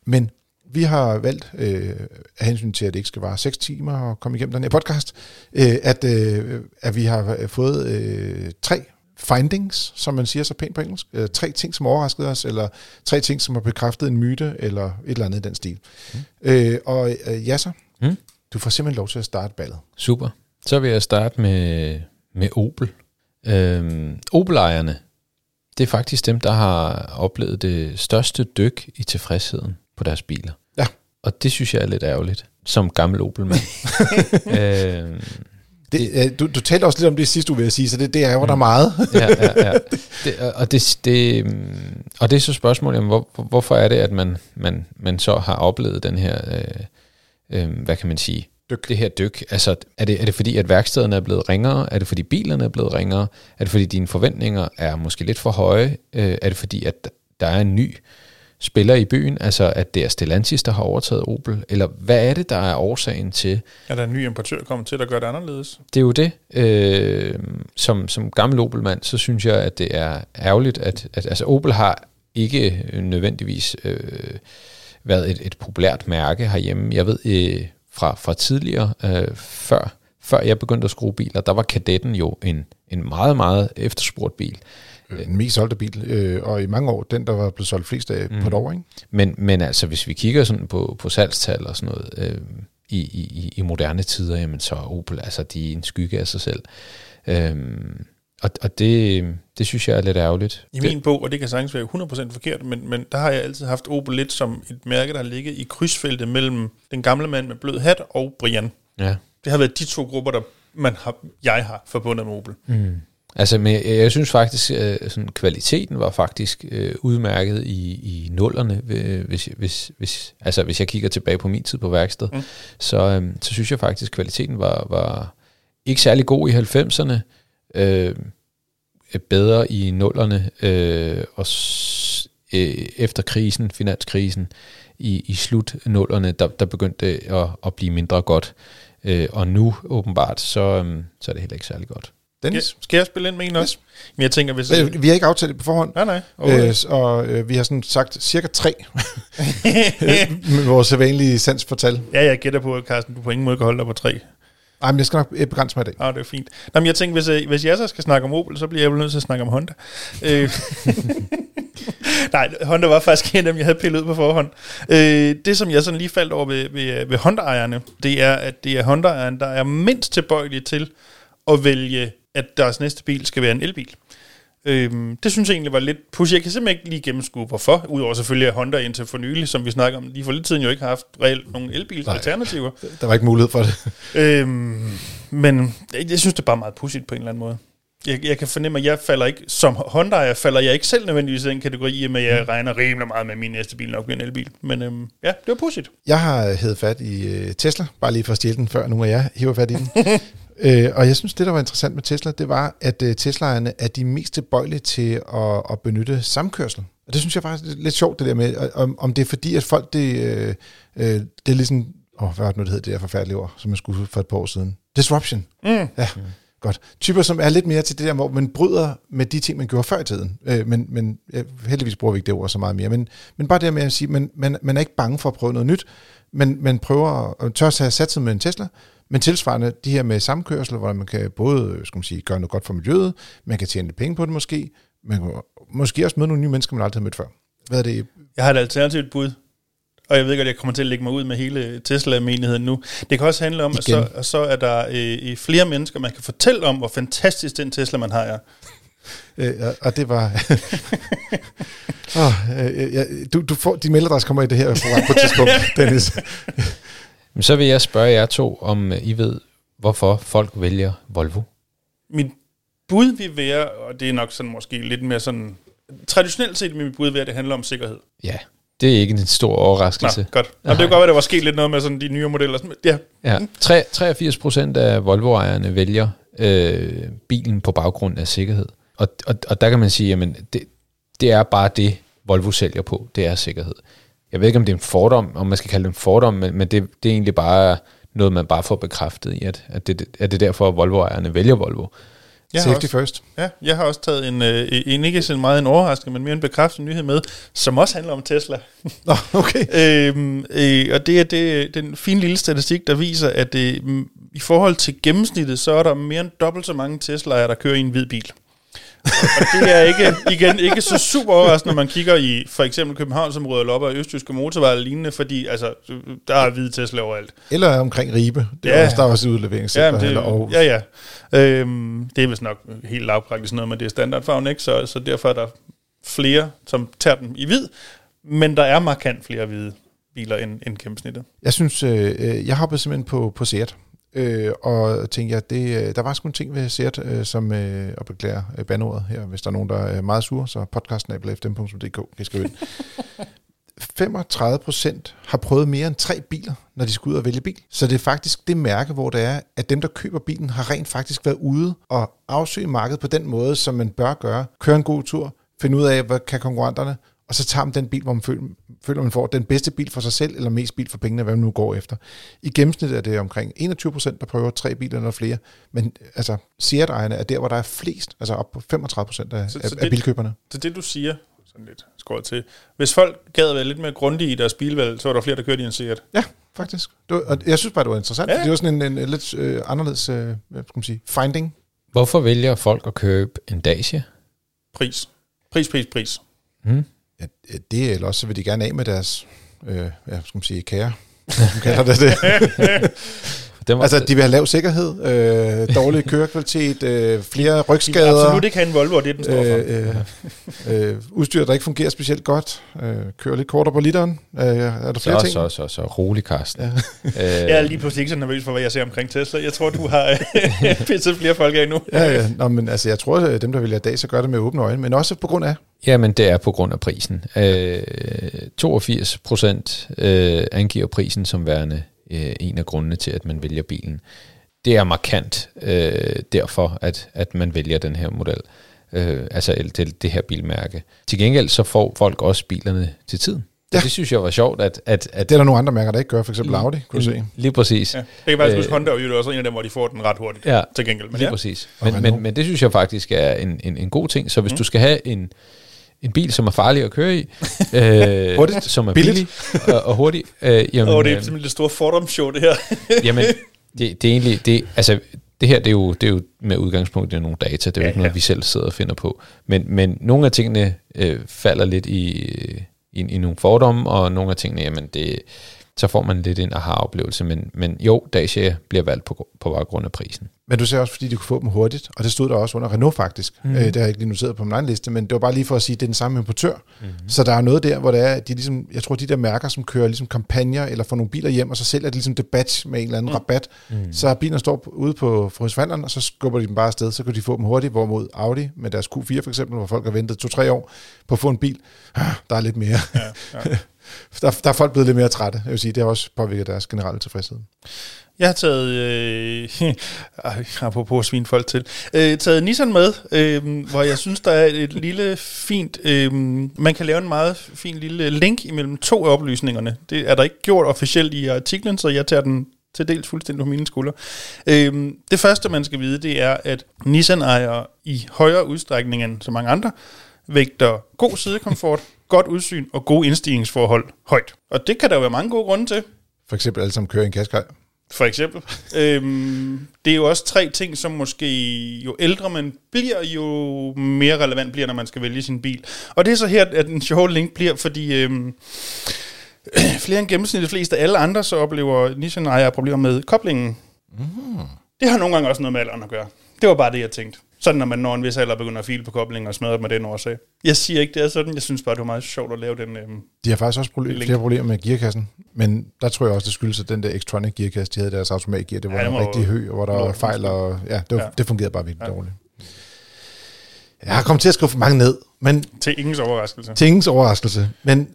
Men vi har valgt, øh, af hensyn til, at det ikke skal vare 6 timer at komme igennem den her podcast, øh, at, øh, at vi har fået øh, tre findings, som man siger så pænt på engelsk. Øh, tre ting, som overraskede os, eller tre ting, som har bekræftet en myte, eller et eller andet i den stil. Mm. Øh, og øh, Jasser, mm. du får simpelthen lov til at starte ballet. Super. Så vil jeg starte med med Opel. Øhm, Opel-ejerne, det er faktisk dem, der har oplevet det største dyk i tilfredsheden på deres biler. Ja. Og det synes jeg er lidt ærgerligt, som gammel Opel-mand. øhm, det, du, du talte også lidt om det sidste uge, vil sige, så det, det er jo mm. der meget. ja, ja, ja. Det, og, det, det, og det er så spørgsmålet, jamen, hvor, hvorfor er det, at man, man, man så har oplevet den her, øh, øh, hvad kan man sige, dyk. det her dyk? Altså, er det, er det fordi, at værkstederne er blevet ringere? Er det fordi, bilerne er blevet ringere? Er det fordi, dine forventninger er måske lidt for høje? Øh, er det fordi, at der er en ny spiller i byen? Altså, at det er Stellantis, der har overtaget Opel? Eller hvad er det, der er årsagen til? Er der en ny importør kommet til, der gør det anderledes? Det er jo det. Øh, som, som gammel Opel-mand, så synes jeg, at det er ærgerligt, at, at altså, Opel har ikke nødvendigvis øh, været et, et populært mærke herhjemme. Jeg ved, øh, fra, fra tidligere, øh, før, før jeg begyndte at skrue biler, der var kadetten jo en, en meget, meget efterspurgt bil. Den mest solgte bil, øh, og i mange år, den der var blevet solgt flest af mm. på et år. Ikke? Men, men altså, hvis vi kigger sådan på, på salgstal og sådan noget, øh, i, i, i moderne tider, jamen så er Opel, altså de er en skygge af sig selv. Øh, og, og det, det synes jeg er lidt ærgerligt. I min bog, og det kan sagtens være 100% forkert, men, men der har jeg altid haft Opel lidt som et mærke, der har ligget i krydsfeltet mellem den gamle mand med blød hat og Brian. Ja. Det har været de to grupper, der man har, jeg har forbundet med Opel. Mm. Altså, men jeg, jeg synes faktisk, at øh, sådan, kvaliteten var faktisk øh, udmærket i, i nullerne, hvis, hvis, hvis, altså, hvis jeg kigger tilbage på min tid på værksted, mm. så, øh, så synes jeg faktisk, at kvaliteten var, var ikke særlig god i 90'erne, øh, bedre i nullerne, øh, og s- øh, efter krisen, finanskrisen, i, i slut nullerne, der, der begyndte det at, at blive mindre godt. Øh, og nu åbenbart, så, øh, så er det heller ikke særlig godt. Dennis? Skal jeg spille ind med en også? Yes. Men jeg tænker, hvis... Vi har ikke aftalt det på forhånd. Nej, nej. Okay. Øh, og øh, vi har sådan sagt cirka tre med vores sædvanlige sans for tal. Ja, jeg gætter på, at Carsten, du på ingen måde kan holde dig på tre. Nej, men jeg skal nok øh, begrænse mig i dag. Ja, ah, det er fint. Nå, men jeg tænker, hvis, øh, hvis jeg så skal snakke om Opel, så bliver jeg vel nødt til at snakke om Honda. Øh, Nej, Honda var faktisk en af dem, jeg havde pillet ud på forhånd. Øh, det, som jeg sådan lige faldt over ved, ved, øh, ved Honda-ejerne, det er, at det er Honda-ejerne, der er mindst tilbøjelige til at vælge, at deres næste bil skal være en elbil. Øhm, det synes jeg egentlig var lidt push. Jeg kan simpelthen ikke lige gennemskue, hvorfor. Udover selvfølgelig, at Honda indtil for nylig, som vi snakker om lige for lidt siden, jo ikke har haft reelt nogle elbilsalternativer. Der var ikke mulighed for det. Øhm, men jeg, jeg synes, det er bare meget pudsigt på en eller anden måde. Jeg, jeg kan fornemme, at jeg falder ikke, som Honda, jeg falder jeg ikke selv nødvendigvis i den kategori, men jeg regner rimelig meget med, at min næste bil nok bliver en elbil. Men øhm, ja, det var pudsigt. Jeg har hævet fat i uh, Tesla, bare lige for at stjæle den, før nu er jeg hiver fat i den. Øh, og jeg synes, det der var interessant med Tesla, det var, at uh, Teslaerne er de mest tilbøjelige til at, at benytte samkørsel. Og det synes jeg faktisk er lidt sjovt, det der med, om, om det er fordi, at folk, det, øh, øh, det er ligesom, åh, hvad var det nu, det hed, det der forfærdelige ord, som jeg skulle for et par år siden. Disruption. Mm. Ja. Mm. Godt. Typer, som er lidt mere til det der, hvor man bryder med de ting, man gjorde før i tiden. Øh, men men heldigvis bruger vi ikke det ord så meget mere. Men, men bare det med at sige, man, man, man er ikke bange for at prøve noget nyt. Men man prøver at tør at have sat sig med en Tesla, men tilsvarende de her med samkørsel, hvor man kan både skal man sige, gøre noget godt for miljøet, man kan tjene penge på det måske, man kan måske også møde nogle nye mennesker, man aldrig har mødt før. Hvad er det? Jeg har et alternativt bud, og jeg ved godt, at jeg kommer til at lægge mig ud med hele Tesla-menigheden nu. Det kan også handle om, at så, at så er der øh, flere mennesker, man kan fortælle om, hvor fantastisk den Tesla, man har, er. Øh, og det var... oh, øh, ja, du, du får, din mailadresse kommer i det her program på et tidspunkt, Dennis. Men så vil jeg spørge jer to, om I ved, hvorfor folk vælger Volvo. Mit bud vil være, og det er nok sådan måske lidt mere sådan... Traditionelt set mit bud vil være, at det handler om sikkerhed. Ja, det er ikke en stor overraskelse. Nå, godt. Jamen, det kan godt være, at der var sket lidt noget med sådan de nye modeller. Ja. ja. 3, 83 procent af Volvo-ejerne vælger øh, bilen på baggrund af sikkerhed. Og, og, og der kan man sige, at det, det er bare det, Volvo sælger på, det er sikkerhed. Jeg ved ikke, om det er en fordom, om man skal kalde det en fordom, men, men det, det er egentlig bare noget, man bare får bekræftet i, at, at, det, at det er derfor, at Volvo-ejerne vælger Volvo. Jeg Safety også, first. Ja, jeg har også taget en, øh, en ikke så meget en overraskelse, men mere en bekræftende nyhed med, som også handler om Tesla. Nå, okay. øhm, øh, og det er det, den fine lille statistik, der viser, at øh, i forhold til gennemsnittet, så er der mere end dobbelt så mange Tesla'er, der kører i en hvid bil og det er ikke, igen, ikke så super overraskende, når man kigger i for eksempel Københavnsområdet eller op ad Østjyske Motorvej eller lignende, fordi altså, der er hvide Tesla overalt. Eller omkring Ribe. Det er ja. også, der er også udleveringscenter. Ja, det, eller Aarhus. ja, ja. Øhm, det er vist nok helt lavpraktisk noget, men det er standardfarven, ikke? Så, så derfor er der flere, som tager den i hvid, men der er markant flere hvide biler end, end gennemsnittet. Jeg synes, øh, øh jeg hoppede simpelthen på, på Seat Øh, og tænkte jeg, det, øh, der var sgu en ting ved Seat, øh, som, øh, og beklager øh, bandordet her, hvis der er nogen, der er meget sure, så podcastnabelafdem.dk kan skrive ind. 35 procent har prøvet mere end tre biler, når de skal ud og vælge bil. Så det er faktisk det mærke, hvor det er, at dem, der køber bilen, har rent faktisk været ude og afsøge markedet på den måde, som man bør gøre. Køre en god tur, finde ud af, hvad kan konkurrenterne, og så tager man den bil, hvor man føler, føler, man får den bedste bil for sig selv, eller mest bil for pengene, hvad man nu går efter. I gennemsnit er det omkring 21 procent, der prøver tre biler eller flere, men altså, Seat-ejerne er der, hvor der er flest, altså op på 35 procent af, så, af, så det, af bilkøberne. Så det, du siger, sådan lidt skåret til, hvis folk gad at være lidt mere grundige i deres bilvalg, så var der flere, der kørte i en Seat. Ja, faktisk. Det var, og jeg synes bare, det var interessant, ja. det var sådan en, en, en lidt øh, anderledes øh, hvad skal man sige, finding. Hvorfor vælger folk at købe en Dacia? Pris. Pris, pris, pris. Mm. Ja, det, eller også så vil de gerne af med deres, øh, ja, skal man sige, kære. kalder det det. Det var, altså, de vil have lav sikkerhed, øh, dårlig kørekvalitet, øh, flere rygskader. De absolut ikke have en Volvo, og det er den står for. Øh, øh, udstyr, der ikke fungerer specielt godt. Øh, kører lidt kortere på literen. Øh, er der flere så, ting? Så, så, så, rolig, Karsten. Ja. øh, jeg er lige pludselig ikke så nervøs for, hvad jeg ser omkring Tesla. Jeg tror, du har pisset flere folk af nu. ja, ja. Nå, men altså, jeg tror, at dem, der vil have dag, så gør det med åbne øjne, men også på grund af Jamen, det er på grund af prisen. Øh, 82 procent øh, angiver prisen som værende øh, en af grundene til, at man vælger bilen. Det er markant øh, derfor, at, at man vælger den her model, øh, altså det, det her bilmærke. Til gengæld så får folk også bilerne til tiden. Ja. Det synes jeg var sjovt, at, at, at... Det er der nogle andre mærker, der ikke gør, for eksempel Audi, kunne du se. Lige præcis. Ja. Det kan faktisk huske, Honda er jo også en af dem, hvor de får den ret hurtigt ja, til gengæld. Men lige ja. præcis. Men, men, men det synes jeg faktisk er en, en, en god ting. Så hvis mm. du skal have en, en bil, som er farlig at køre i, øh, hurtigt, som er billig og, og hurtig. Øh, jamen, oh, det er øh, simpelthen det store fordomsshow, det her. jamen, det, det er egentlig, det, altså, det her det er, jo, det er jo med udgangspunkt i nogle data, det er jo ja, ikke noget, ja. vi selv sidder og finder på. Men, men nogle af tingene øh, falder lidt i, i, i nogle fordomme, og nogle af tingene, jamen det, så får man lidt en aha-oplevelse. Men, men jo, Dacia bliver valgt på, på baggrund af prisen. Men du ser også, fordi de kunne få dem hurtigt, og det stod der også under Renault faktisk. Mm. Øh, det har jeg ikke lige noteret på min egen liste, men det var bare lige for at sige, at det er den samme importør. Mm. Så der er noget der, hvor det er, de ligesom, jeg tror, de der mærker, som kører ligesom kampagner, eller får nogle biler hjem, og så sælger de ligesom det batch med en eller anden mm. rabat. Mm. Så bilerne står ude på forhåndsforhandleren, og så skubber de dem bare afsted, så kan de få dem hurtigt, hvorimod Audi med deres Q4 for eksempel, hvor folk har ventet to-tre år på at få en bil, der er lidt mere. Ja, ja. der, der er folk blevet lidt mere trætte, jeg vil sige. Det har også påvirket deres generelle tilfredshed. Jeg har taget, øh, apropos svin folk til, øh, taget Nissan med, øh, hvor jeg synes, der er et lille fint, øh, man kan lave en meget fin lille link imellem to af oplysningerne. Det er der ikke gjort officielt i artiklen, så jeg tager den til dels fuldstændig på mine skuldre. Øh, det første, man skal vide, det er, at Nissan ejer i højere udstrækning end så mange andre, vægter god sidekomfort, godt udsyn og gode indstigningsforhold højt. Og det kan der jo være mange gode grunde til. For eksempel alle sammen kører i en kaskaj. For eksempel. øhm, det er jo også tre ting, som måske jo ældre man bliver, jo mere relevant bliver, når man skal vælge sin bil. Og det er så her, at den sjove link bliver, fordi øhm, flere end gennemsnitligt flest af alle andre, så oplever Nissan ejere problemer med koblingen. Mm. Det har nogle gange også noget med alderen at gøre. Det var bare det, jeg tænkte. Sådan, når man når en vis alder begynder at file på koblingen og smadre med den årsag. Jeg siger ikke, det er sådan. Jeg synes bare, det var meget sjovt at lave den. Øhm, De har faktisk også problem, flere problemer med gearkassen, men der tror jeg også, det skyldes, at den der Xtronic gearkasse, de havde deres automatgear, det var Ja, en rigtig hø, hvor der var fejl, og ja, det, var, ja. det fungerede bare virkelig ja. dårligt. Jeg har kommet til at skrive for mange ned, men til ingens overraskelse. til ingens overraskelse. Men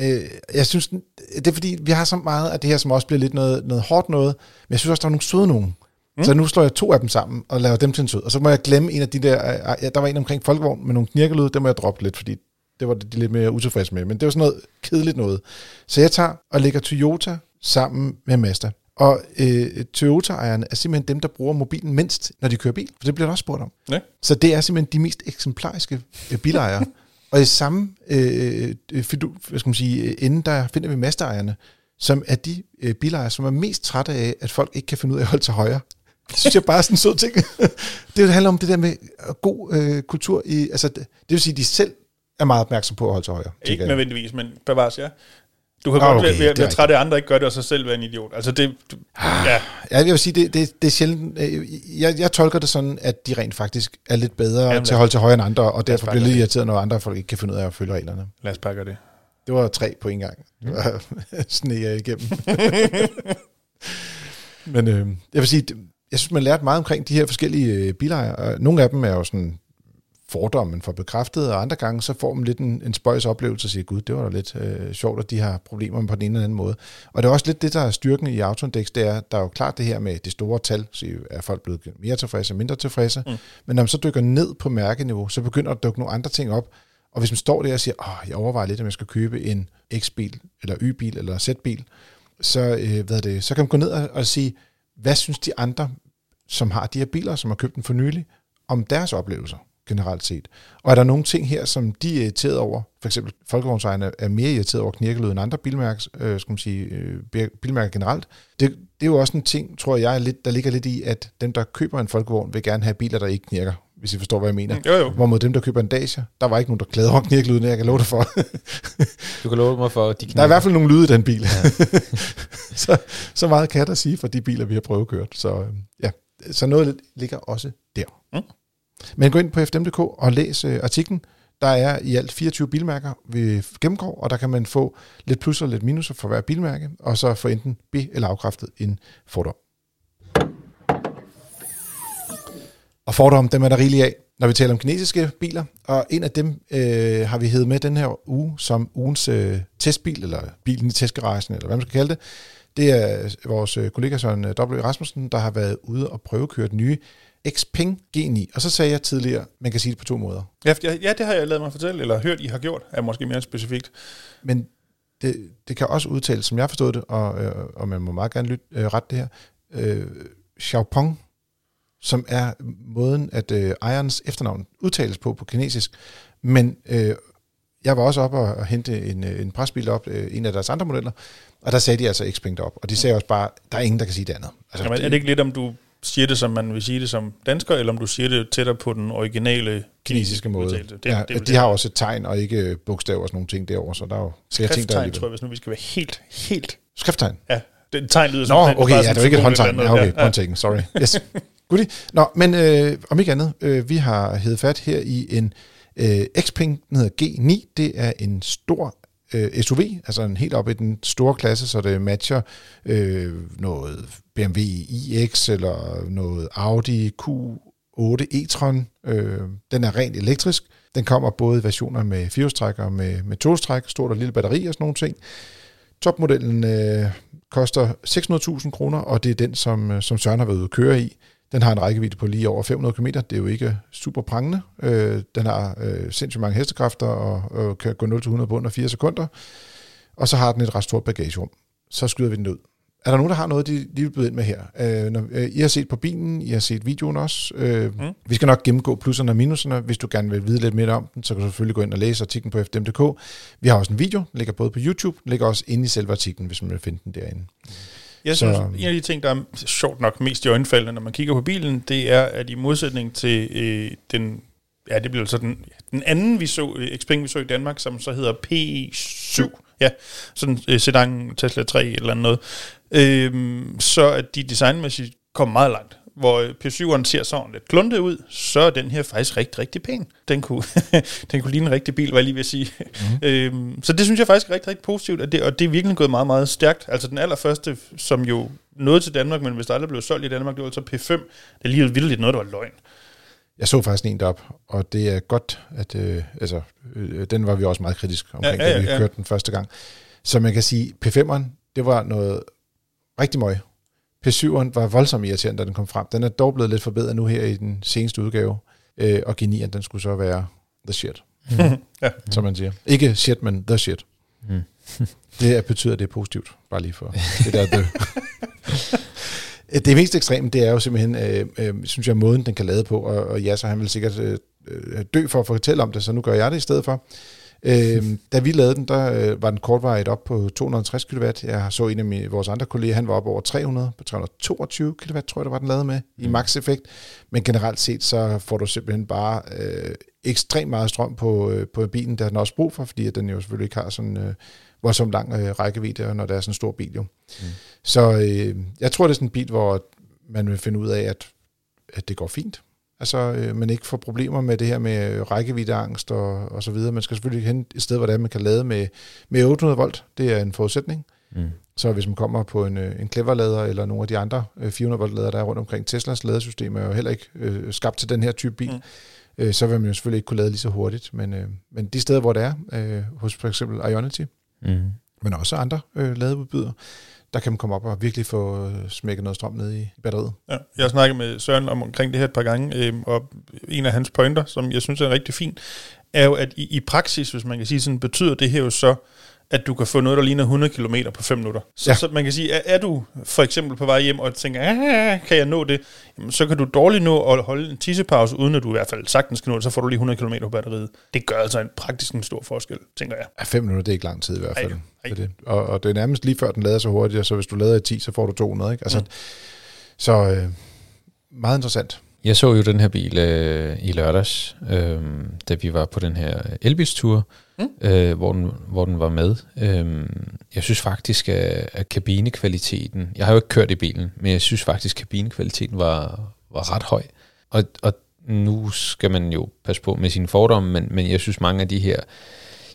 øh, jeg synes, det er fordi, vi har så meget af det her, som også bliver lidt noget, noget hårdt noget, men jeg synes også, der er nogle søde nogen. Mm. Så nu slår jeg to af dem sammen og laver dem til en sød. Og så må jeg glemme en af de der, øh, ja, der var en omkring folkevogn med nogle knirkelud, dem må jeg droppe lidt, fordi det var de lidt mere utilfredse med. Men det var sådan noget kedeligt noget. Så jeg tager og lægger Toyota sammen med Mazda. Og øh, Toyota-ejerne er simpelthen dem, der bruger mobilen mindst, når de kører bil. For det bliver der også spurgt om. Ja. Så det er simpelthen de mest eksemplariske øh, bilejere. og i samme øh, øh, fidu, hvad skal man sige, øh, ende, der finder vi Mazda-ejerne, som er de øh, bilejere, som er mest trætte af, at folk ikke kan finde ud af at holde til højre. Det synes jeg bare er sådan en sød ting. det handler om det der med god øh, kultur. I, altså, det, det vil sige, at de selv er meget opmærksom på at holde til højre. Ikke jeg. nødvendigvis, men bevares, ja. Du kan Ah, godt okay, være, være, være træt af, andre ikke gør det, og så selv være en idiot. Altså det, du, ja, Ja, jeg vil sige, det, det, det er sjældent. øh, Jeg, jeg tolker det sådan, at de rent faktisk er lidt bedre Jamen, til at holde til højre end andre, og derfor bliver lidt irriteret, når andre folk ikke kan finde ud af at følge reglerne. lad os gøre det. Det var tre på en gang. Det var sne jeg igennem. Men øh, jeg vil sige, jeg synes, man lærte meget omkring de her forskellige øh, bilejere. Og Nogle af dem er jo sådan fordommen for bekræftet, og andre gange så får man lidt en, en spøjs oplevelse og siger, gud, det var da lidt øh, sjovt, at de har problemer på den ene eller anden måde. Og det er også lidt det, der er styrken i Autoindex, det er, der er jo klart det her med det store tal, så er folk blevet mere tilfredse, mindre tilfredse. Mm. Men når man så dykker ned på mærkeniveau, så begynder der at dukke nogle andre ting op, og hvis man står der og siger, åh, jeg overvejer lidt, om jeg skal købe en X-bil, eller Y-bil, eller Z-bil, så, øh, hvad er det, så kan man gå ned og, og sige, hvad synes de andre, som har de her biler, som har købt dem for nylig, om deres oplevelser generelt set. Og er der nogle ting her, som de er irriteret over? For eksempel folkevognsejerne er mere irriteret over knirkelyd end andre bilmærker, øh, skal man sige, øh, bilmærker generelt. Det, det er jo også en ting, tror jeg, lidt, der ligger lidt i, at dem, der køber en folkevogn, vil gerne have biler, der ikke knirker, hvis I forstår, hvad jeg mener. Jo, jo. Hvorimod dem, der køber en Dacia, der var ikke nogen, der klagede over knirkelydene, jeg kan love det for. Du kan love mig for, de Der er i hvert fald nogle lyde i den bil. Ja. så, så meget kan jeg da sige for de biler, vi har prøvekørt. Så øh, ja, så noget ligger også der. Mm. Men gå ind på fdm.dk og læs øh, artiklen. Der er i alt 24 bilmærker, vi gennemgår, og der kan man få lidt plusser og lidt minuser for hver bilmærke, og så få enten be- eller afkræftet en fordom. Og fordom, dem er der rigeligt af, når vi taler om kinesiske biler. Og en af dem øh, har vi hævet med den her uge som ugens øh, testbil, eller bilen i testgaragen, eller hvad man skal kalde det. Det er vores øh, kollega Søren W. Rasmussen, der har været ude og prøvekøre den nye Xpeng G9. Og så sagde jeg tidligere, man kan sige det på to måder. Ja, ja, det har jeg lavet mig fortælle, eller hørt, I har gjort, er måske mere specifikt. Men det, det kan også udtales, som jeg forstået det, og, øh, og man må meget gerne lytte, øh, rette det her, øh, Xiaopeng, som er måden, at øh, ejerens efternavn udtales på på kinesisk. Men øh, jeg var også oppe og, og hente en, øh, en presbil op, øh, en af deres andre modeller, og der sagde de altså Xpeng op. Og de sagde også bare, der er ingen, der kan sige det andet. Altså, Jamen, er det ikke lidt, om du siger det, som man vil sige det som dansker, eller om du siger det tættere på den originale kinesiske måde. udtalelse? Det, ja, det, er vel de har også et tegn og ikke øh, bogstaver og sådan nogle ting derovre, så der er jo flere ting, der er tror jeg, hvis nu vi skal være helt, helt... Skrifttegn? Ja, det tegn lyder Nå, som... okay, bare ja, det var ikke et håndtegn. Ja, okay, håndtegn, sorry. Yes. Goodie. Nå, men øh, om ikke andet, øh, vi har hævet fat her i en øh, Xpeng, den hedder G9. Det er en stor øh, SUV, altså en helt op i den store klasse, så det matcher øh, noget BMW iX eller noget Audi Q8 e-tron. Øh, den er rent elektrisk. Den kommer både i versioner med firehjulstræk og med, med togstræk, stort og lille batteri og sådan nogle ting. Topmodellen øh, koster 600.000 kroner, og det er den, som, øh, som Søren har været ude at køre i. Den har en rækkevidde på lige over 500 km. Det er jo ikke super prangende. Øh, den har øh, sindssygt mange hestekræfter og, og kan gå 0-100 på under 4 sekunder. Og så har den et ret stort bagagerum. Så skyder vi den ud. Er der nogen, der har noget, de, de vil byde ind med her? Øh, når, øh, I har set på bilen, I har set videoen også. Øh, mm. Vi skal nok gennemgå plusserne og minuserne. Hvis du gerne vil vide lidt mere om den, så kan du selvfølgelig gå ind og læse artiklen på fdm.dk. Vi har også en video, den ligger både på YouTube, den ligger også inde i selve artiklen, hvis man vil finde den derinde. Jeg Så- synes, en af de ting, der er sjovt nok mest i øjenfaldene, når man kigger på bilen, det er, at i modsætning til øh, den, ja, det bliver så den, den anden, vi så, øh, Xpeng, vi så i Danmark, som så hedder PE7, Ja, sådan en sedan Tesla 3 eller noget. Øhm, så at de designmæssigt kom meget langt. Hvor P7'eren ser sådan lidt kluntet ud, så er den her faktisk rigtig, rigtig pæn. Den kunne, den kunne ligne en rigtig bil, hvad jeg lige vil sige. Mm. øhm, så det synes jeg faktisk er rigtig, rigtig positivt, at det, og det er virkelig gået meget, meget stærkt. Altså den allerførste, som jo nåede til Danmark, men hvis der aldrig blev solgt i Danmark, det var altså P5. Det er lige vildt noget, der var løgn. Jeg så faktisk en derop, og det er godt, at øh, altså, øh, den var vi også meget kritisk omkring, ja, ja, ja, da vi kørte den første gang. Så man kan sige, P5'eren, det var noget rigtig møg. P7'eren var voldsomt irriterende, da den kom frem. Den er dog blevet lidt forbedret nu her i den seneste udgave, øh, og G9'eren, den skulle så være the shit, mm. ja. som man siger. Ikke shit, men the shit. Mm. det betyder, at det er positivt, bare lige for det der the. Det mest ekstreme, det er jo simpelthen, øh, øh, synes jeg, måden, den kan lade på, og, og ja, så han vil sikkert øh, øh, dø for at fortælle om det, så nu gør jeg det i stedet for. Øh, da vi lavede den, der øh, var den kortvarigt op på 260 kW. Jeg så en af mine, vores andre kolleger, han var op over 300, på 322 kW, tror jeg, det var den lavet med, mm. i max effekt. Men generelt set, så får du simpelthen bare øh, ekstremt meget strøm på, øh, på bilen, der har den også brug for, fordi at den jo selvfølgelig ikke har sådan øh, voldsomt lang øh, rækkevidde, når der er sådan en stor bil jo. Mm. Så øh, jeg tror, det er sådan en bil, hvor man vil finde ud af, at, at det går fint. Altså, øh, man ikke får problemer med det her med rækkeviddeangst og, og så videre. Man skal selvfølgelig hen et sted, hvor det er, man kan lade med, med 800 volt. Det er en forudsætning. Mm. Så hvis man kommer på en, øh, en clever-lader eller nogle af de andre 400 øh, volt lader, der er rundt omkring, Teslas ladesystem er jo heller ikke øh, skabt til den her type bil, mm. øh, så vil man jo selvfølgelig ikke kunne lade lige så hurtigt. Men, øh, men de steder, hvor det er, øh, hos for eksempel Ionity, mm. men også andre øh, ladeudbydere, der kan man komme op og virkelig få øh, smækket noget strøm ned i batteriet. Ja, jeg har snakket med Søren om, omkring det her et par gange, øh, og en af hans pointer, som jeg synes er rigtig fin, er jo, at i, i praksis, hvis man kan sige sådan, betyder det her jo så, at du kan få noget, der ligner 100 km på 5 minutter. Så, ja. så man kan sige, er, er du for eksempel på vej hjem og tænker, ah, kan jeg nå det? Jamen, så kan du dårligt nå at holde en tissepause, uden at du i hvert fald sagtens skal nå det, så får du lige 100 km på batteriet. Det gør altså en praktisk en stor forskel, tænker jeg. Ja, 5 minutter, det er ikke lang tid i hvert fald. Ej, ej. Det. Og, og det er nærmest lige før den lader så hurtigt, så hvis du lader i 10, så får du 200. Ikke? Altså, mm. Så øh, meget interessant. Jeg så jo den her bil øh, i lørdags, øh, da vi var på den her elbilstur, mm. øh, hvor, den, hvor den var med. Øh, jeg synes faktisk, at, at kabinekvaliteten... Jeg har jo ikke kørt i bilen, men jeg synes faktisk, at kabinekvaliteten var, var ret høj. Og, og nu skal man jo passe på med sine fordomme, men, men jeg synes, mange af de her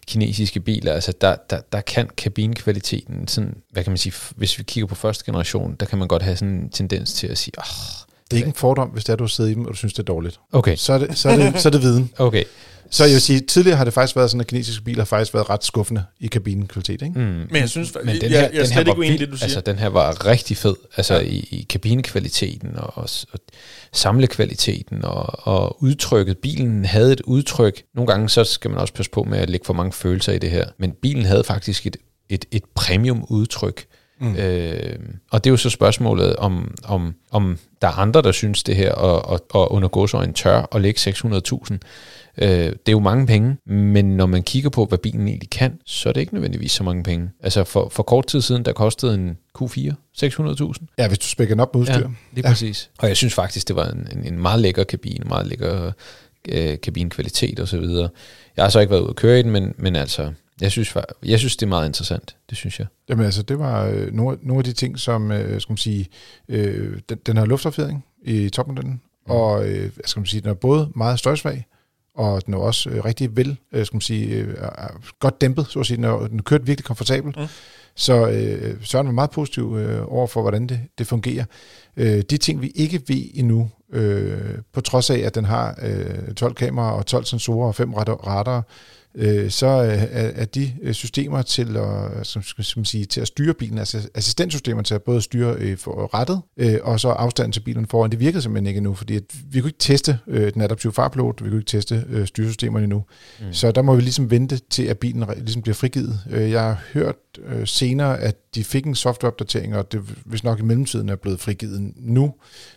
kinesiske biler, altså der, der, der kan kabinekvaliteten, sådan, hvad kan man sige, hvis vi kigger på første generation, der kan man godt have sådan en tendens til at sige, oh, det er ikke en fordom, hvis det er, du sidder i dem, og du synes, det er dårligt. Okay. Så er det, så er det, så er det viden. Okay. Så jeg vil sige, tidligere har det faktisk været sådan, at kinesiske biler har faktisk været ret skuffende i kabinenkvalitet, ikke? Mm. Men jeg synes, men den her, jeg, jeg den her var ikke det, du siger. Altså, den her var rigtig fed, altså ja. i, i kabinekvaliteten og, og, og samlekvaliteten og, og udtrykket. Bilen havde et udtryk. Nogle gange så skal man også passe på med at lægge for mange følelser i det her. Men bilen havde faktisk et, et, et premium udtryk. Mm. Øh, og det er jo så spørgsmålet, om, om, om der er andre, der synes det her, og, og, og undergå så en tør og lægge 600.000. Øh, det er jo mange penge, men når man kigger på, hvad bilen egentlig kan, så er det ikke nødvendigvis så mange penge. Altså for, for kort tid siden, der kostede en Q4 600.000. Ja, hvis du spækker den op med udstyr. Ja, lige ja. præcis. Og jeg synes faktisk, det var en, en, en meget lækker kabine, meget lækker øh, kabinkvalitet og så videre. Jeg har så ikke været ude at køre i den, men, men altså, jeg synes, jeg synes, det er meget interessant. Det synes jeg. Jamen altså, det var øh, nogle, nogle af de ting, som, øh, skal man sige, øh, den, den har luftopfjedring i topmodellen, mm. og øh, skal man sige, den er både meget støjsvag, og den er også øh, rigtig vel, øh, skal man sige, øh, godt dæmpet, så at sige. Den, er, den kørt virkelig komfortabelt. Mm. Så øh, Søren var meget positiv øh, over for, hvordan det, det fungerer. Øh, de ting, vi ikke ved endnu, øh, på trods af, at den har øh, 12 kameraer og 12 sensorer og 5 radarer, øh, så er, er de øh, systemer til at, som skal man sige, til at styre bilen, altså assistentsystemer til at både styre øh, for rettet øh, og så afstanden til bilen foran, det virker simpelthen ikke endnu, fordi at vi kunne ikke teste øh, den adaptive farpilot, vi kunne ikke teste øh, styresystemerne endnu. Mm. Så der må vi ligesom vente til, at bilen ligesom bliver frigivet. Øh, jeg har hørt øh, senere, at de fik en softwareopdatering, og det hvis nok i mellemtiden er blevet frigivet nu.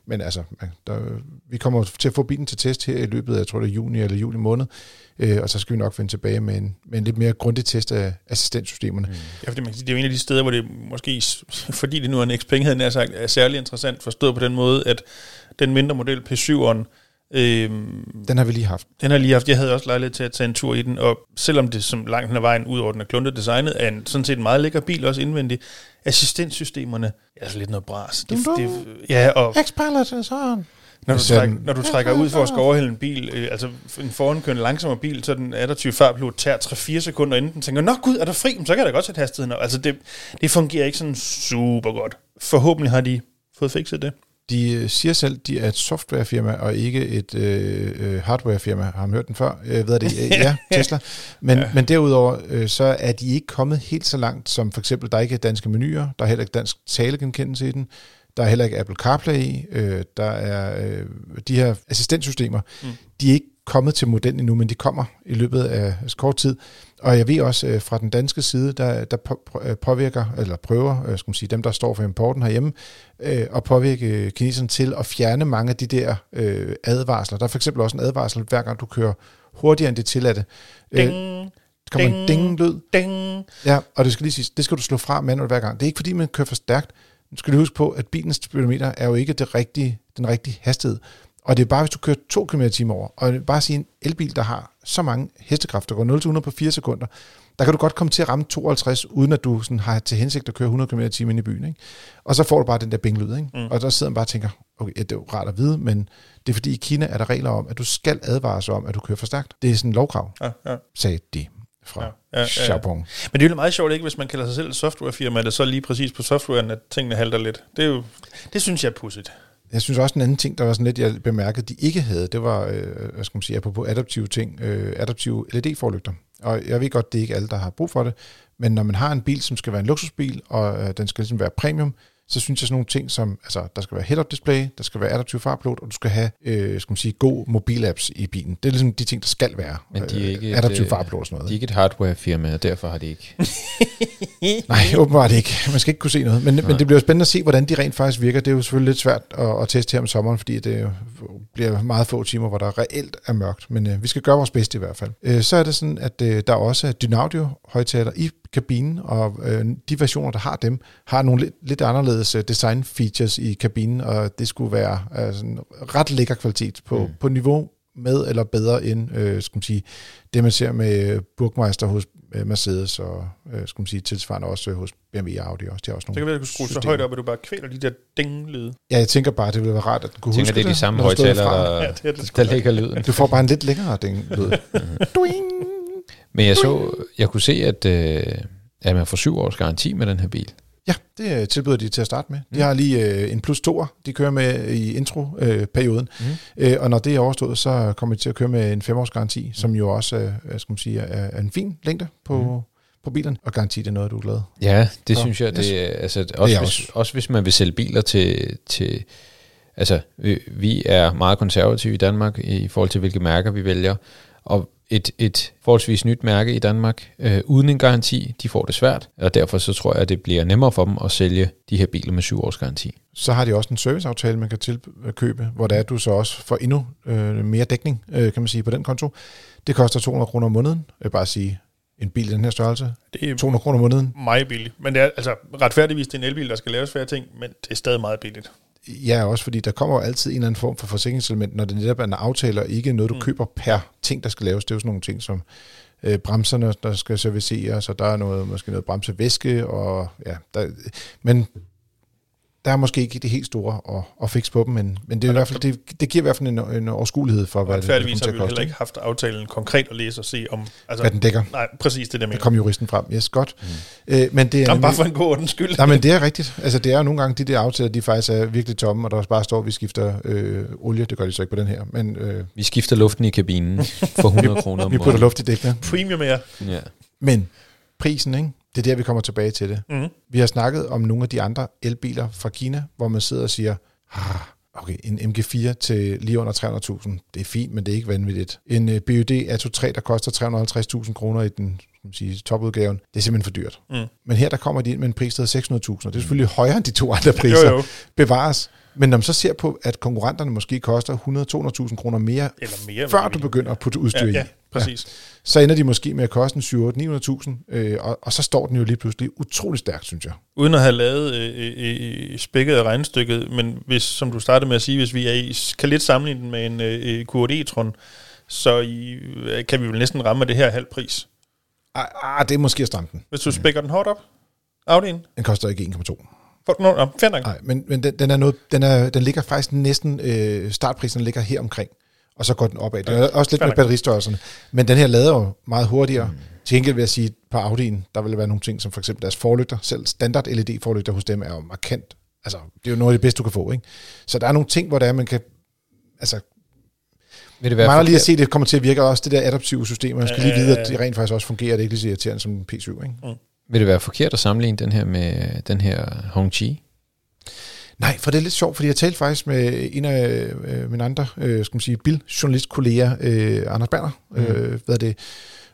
Men altså, der, vi kommer til at få bilen til test her i løbet af, jeg tror det er juni eller juli måned, øh, og så skal vi nok vende tilbage med en, med en lidt mere grundig test af assistentsystemerne. Mm. Ja, fordi man kan sige, det er jo en af de steder, hvor det måske, fordi det nu er en Xpeng, er, sagt, er særlig interessant forstået på den måde, at den mindre model P7'eren Øhm, Den har vi lige haft. den har jeg lige haft. Jeg havde også lejlighed til at tage en tur i den, og selvom det som langt hen ad vejen, ud over den er kluntet designet, er en sådan set en meget lækker bil, også indvendigt. Assistenssystemerne er altså lidt noget bras. Det, det, ja, og X-Pilot sådan. Når du, Så træk, når du trækker ud for at skal overhælde en bil, øh, altså en forankørende langsommere bil, så den adaptive fartpilot tager 3-4 sekunder, inden den tænker, nå gud, er der fri? Men Så kan jeg da godt sætte hastigheden op. Altså det, det fungerer ikke sådan super godt. Forhåbentlig har de fået fikset det. De øh, siger selv, de er et softwarefirma og ikke et øh, øh, hardwarefirma. Har man hørt den før? Jeg ved det. Øh, ja, Tesla. Men, ja. men derudover, øh, så er de ikke kommet helt så langt, som for eksempel, der ikke er danske menuer, der er heller ikke dansk talegenkendelse i den, der er heller ikke Apple CarPlay i, øh, der er øh, de her assistentsystemer, mm. de er ikke kommet til modellen endnu, men de kommer i løbet af kort tid. Og jeg ved også øh, fra den danske side, der, der øh, påvirker, eller prøver, øh, skal man sige, dem der står for importen herhjemme, øh, at påvirke kineserne til at fjerne mange af de der øh, advarsler. Der er for eksempel også en advarsel, hver gang du kører hurtigere end det tilladte. Øh, der kommer en ding. ding-lyd. ding. Ja, og det skal lige siges, det skal du slå fra manuelt hver gang. Det er ikke fordi, man kører for stærkt. Nu skal du huske på, at bilens speedometer er jo ikke det rigtige, den rigtige hastighed. Og det er bare, hvis du kører 2 km timen over, og bare sige en elbil, der har så mange hestekræfter, går 0-100 på 4 sekunder, der kan du godt komme til at ramme 52, uden at du sådan har til hensigt at køre 100 km i timen ind i byen. Ikke? Og så får du bare den der binglyd. Ikke? Mm. Og der sidder man bare og tænker, okay, ja, det er jo rart at vide, men det er fordi i Kina er der regler om, at du skal advares om, at du kører for stærkt. Det er sådan en lovkrav, Ja, ja. sagde de fra Ja, ja, ja. Men det er jo meget sjovt, ikke, hvis man kalder sig selv et softwarefirma, er det så lige præcis på softwaren, at tingene halter lidt. Det, er jo, det synes jeg er pudsigt. Jeg synes også en anden ting, der var sådan lidt, jeg bemærkede, de ikke havde, det var, øh, hvad skal man sige, apropos adaptive ting, øh, adaptive LED-forlygter. Og jeg ved godt, det er ikke alle, der har brug for det, men når man har en bil, som skal være en luksusbil, og øh, den skal ligesom være premium, så synes jeg sådan nogle ting som, altså der skal være head-up display, der skal være adaptiv fartpilot, og du skal have, øh, skal man sige, god mobilapps i bilen. Det er ligesom de ting, der skal være. Men de er ikke et, adaptiv øh, fartpilot og sådan noget. De er ikke et hardware-firma, og derfor har de ikke. Nej, åbenbart ikke. Man skal ikke kunne se noget. Men, men det bliver jo spændende at se, hvordan de rent faktisk virker. Det er jo selvfølgelig lidt svært at, at teste her om sommeren, fordi det bliver meget få timer, hvor der reelt er mørkt. Men øh, vi skal gøre vores bedste i hvert fald. Øh, så er det sådan, at øh, der også er Dynaudio-højtaler i kabinen, og øh, de versioner, der har dem, har nogle lidt, lidt anderledes øh, design-features i kabinen, og det skulle være øh, sådan ret lækker kvalitet på, mm. på niveau med eller bedre end øh, skal man sige, det, man ser med Burgmeister hos øh, Mercedes og øh, skal man sige, tilsvarende også øh, hos BMW og Audi. Også. De har også Så nogle kan vi at du skrue så højt op, at du bare kvæler de der ding-lyde. Ja, jeg tænker bare, det ville være rart, at du kunne Jeg tænker, huske det er de samme derfra. der, Ja, det er det der ligger lyden. Du får bare en lidt længere ding lyd. Men jeg så, jeg kunne se, at, øh, at man får syv års garanti med den her bil. Ja, det øh, tilbyder de til at starte med. De har lige øh, en plus toer, de kører med i intro-perioden. Mm. Øh, og når det er overstået, så kommer de til at køre med en femårs garanti, som jo også øh, skal man sige, er, er en fin længde på, mm. på bilen. Og garanti, det er noget, du er glad. Ja, det Så, synes jeg, yes. det er, altså, også, hvis, også. også hvis man vil sælge biler til, til altså, vi, vi er meget konservative i Danmark i forhold til, hvilke mærker vi vælger, og et, et forholdsvis nyt mærke i Danmark, øh, uden en garanti, de får det svært, og derfor så tror jeg, at det bliver nemmere for dem at sælge de her biler med syv års garanti. Så har de også en serviceaftale, man kan tilkøbe, hvor der er, du så også får endnu øh, mere dækning, øh, kan man sige, på den konto. Det koster 200 kroner om måneden. Jeg vil bare sige, en bil i den her størrelse, Det er 200 kroner om måneden. meget billigt. Men det er altså retfærdigvis, det er en elbil, der skal laves færre ting, men det er stadig meget billigt. Ja, også fordi der kommer jo altid en eller anden form for forsikringselement, når det netop er en aftale, og ikke noget, du mm. køber per ting, der skal laves. Det er jo sådan nogle ting som øh, bremserne, der skal serviceres, og der er noget, måske noget bremsevæske, og ja, der, men der er måske ikke det helt store at, at fikse på dem, men, men det, er i hvert fald, det, det giver i hvert fald en, en overskuelighed for, hvad det, kommer til har at vi jo heller koste. ikke haft aftalen konkret at læse og se om... Altså, Hvad den dækker. Nej, præcis det der Der med. kom juristen frem. Yes, godt. Mm. Øh, men det er Jamen, bare for en god ordens skyld. Nej, men det er rigtigt. Altså, det er jo nogle gange, de der aftaler, de faktisk er virkelig tomme, og der også bare står, at vi skifter øh, olie. Det gør de så ikke på den her, men øh, Vi skifter luften i kabinen for 100 kroner om vi putter luft i dækkene. Premium er. Ja. Men prisen, ikke? Det er der, vi kommer tilbage til det. Mm. Vi har snakket om nogle af de andre elbiler fra Kina, hvor man sidder og siger, ah, okay, en MG4 til lige under 300.000, det er fint, men det er ikke vanvittigt. En uh, BYD Atto 3, der koster 350.000 kroner i den man sige, topudgaven, det er simpelthen for dyrt. Mm. Men her der kommer de ind med en pris, der er 600.000, og det er selvfølgelig højere end de to andre priser. Jo, jo. Bevares. Men når man så ser på, at konkurrenterne måske koster 100-200.000 kroner mere, Eller mere. før du begynder at putte udstyr ja, i, ja, præcis. så ender de måske med at koste en 700-900.000, øh, og, og så står den jo lige pludselig utrolig stærkt, synes jeg. Uden at have lavet øh, øh, øh, spækket af regnstykket, men hvis, som du startede med at sige, hvis vi er i, kan lidt sammenligne den med en øh, QRD e-tron, så i, øh, kan vi vel næsten ramme det her halv pris. Ah, ah, det er måske at stramme den. Hvis du spækker den hårdt op, Audi'en, Den koster ikke 1,2. Får du nogen. Nej, men, men den, den, er noget, den, er, den ligger faktisk næsten, øh, startprisen ligger her omkring, og så går den opad. Det er også lidt med batteristørrelserne. Men den her lader jo meget hurtigere. Mm. Til gengæld vil jeg sige, på Audi'en, der vil være nogle ting, som for eksempel deres forlygter, selv standard LED-forlygter hos dem er jo markant. Altså, det er jo noget af det bedste, du kan få, ikke? Så der er nogle ting, hvor der er, man kan... Altså, Vil det være mangler lige at se, at det kommer til at virke og også det der adaptive system. Man skal lige Ja, vide, ja, at ja. det rent faktisk også fungerer. Det er ikke lige så irriterende som en P7, ikke? Vil det være forkert at sammenligne den her med den her Hongqi? Nej, for det er lidt sjovt, fordi jeg talte faktisk med en af øh, mine andre, øh, skal man sige, biljournalistkolleger, øh, Anders Berner, mm. øh, hvad er det,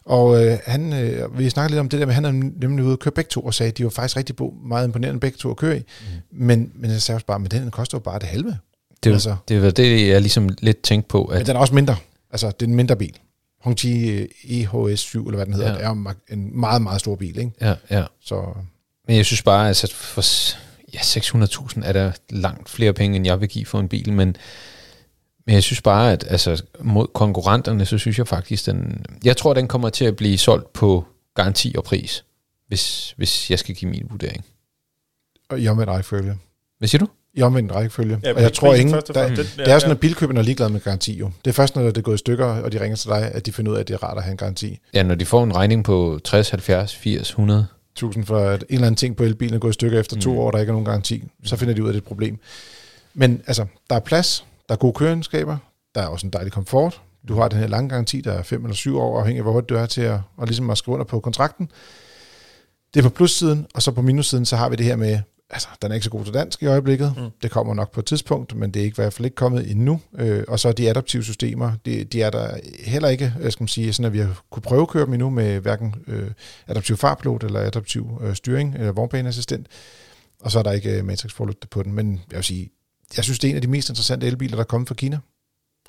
og øh, han, øh, vi snakkede lidt om det der med, han er nemlig ude at køre begge to, og sagde, at de var faktisk rigtig bo, meget imponerende begge to at køre i. Mm. Men, men jeg sagde også bare, men den koster jo bare det halve. Det er, Altså. det, vel det, jeg ligesom lidt tænkte på, Men at den er også mindre. Altså, det er en mindre bil. Hongqi øh, EHS7, eller hvad den hedder, Ja. det er en meget, meget stor bil, ikke? ja, ja. Så Men jeg synes bare, altså, for ja, 600.000 er der langt flere penge, end jeg vil give for en bil, men, men jeg synes bare, at altså, mod konkurrenterne, så synes jeg faktisk, den, jeg tror, den kommer til at blive solgt på garanti og pris, hvis, hvis jeg skal give min vurdering. og i omvendt rækkefølge. Hvad siger du? I omvendt rækkefølge. Ja, Ja, og jeg tror ingen, først og der, fremmest, det er sådan, at bilkøberne er ligeglade med garanti jo. Det er først, når det er gået i stykker, og de ringer til dig, at de finder ud af, at det er rart at have en garanti. Ja, når de får en regning på 60, 70, 80, 100, Tusind for, at en eller anden ting på elbilen er gået i stykker efter to Mm. år, der ikke er nogen garanti. Så finder de ud af, at det er et problem. Men altså, der er plads, der er gode køreegenskaber, der er også en dejlig komfort. Du har den her lange garanti, der er fem eller syv år, afhængig af, hvor hurtigt du er til at, og ligesom at skrive under på kontrakten. Det er på plussiden, og så på minussiden, så har vi det her med, altså, den er ikke så god til dansk i øjeblikket. Mm. Det kommer nok på et tidspunkt, men det er ikke, i hvert fald ikke kommet endnu. Øh, og så de adaptive systemer, de, de er der heller ikke, øh, skal man sige, sådan at vi har kunne prøvekøre dem endnu med hverken øh, adaptiv farpilot eller adaptiv øh, styring eller vognbaneassistent. Og så er der ikke øh, matrix forlygte på den. Men jeg vil sige, jeg synes, det er en af de mest interessante elbiler, der er kommet fra Kina.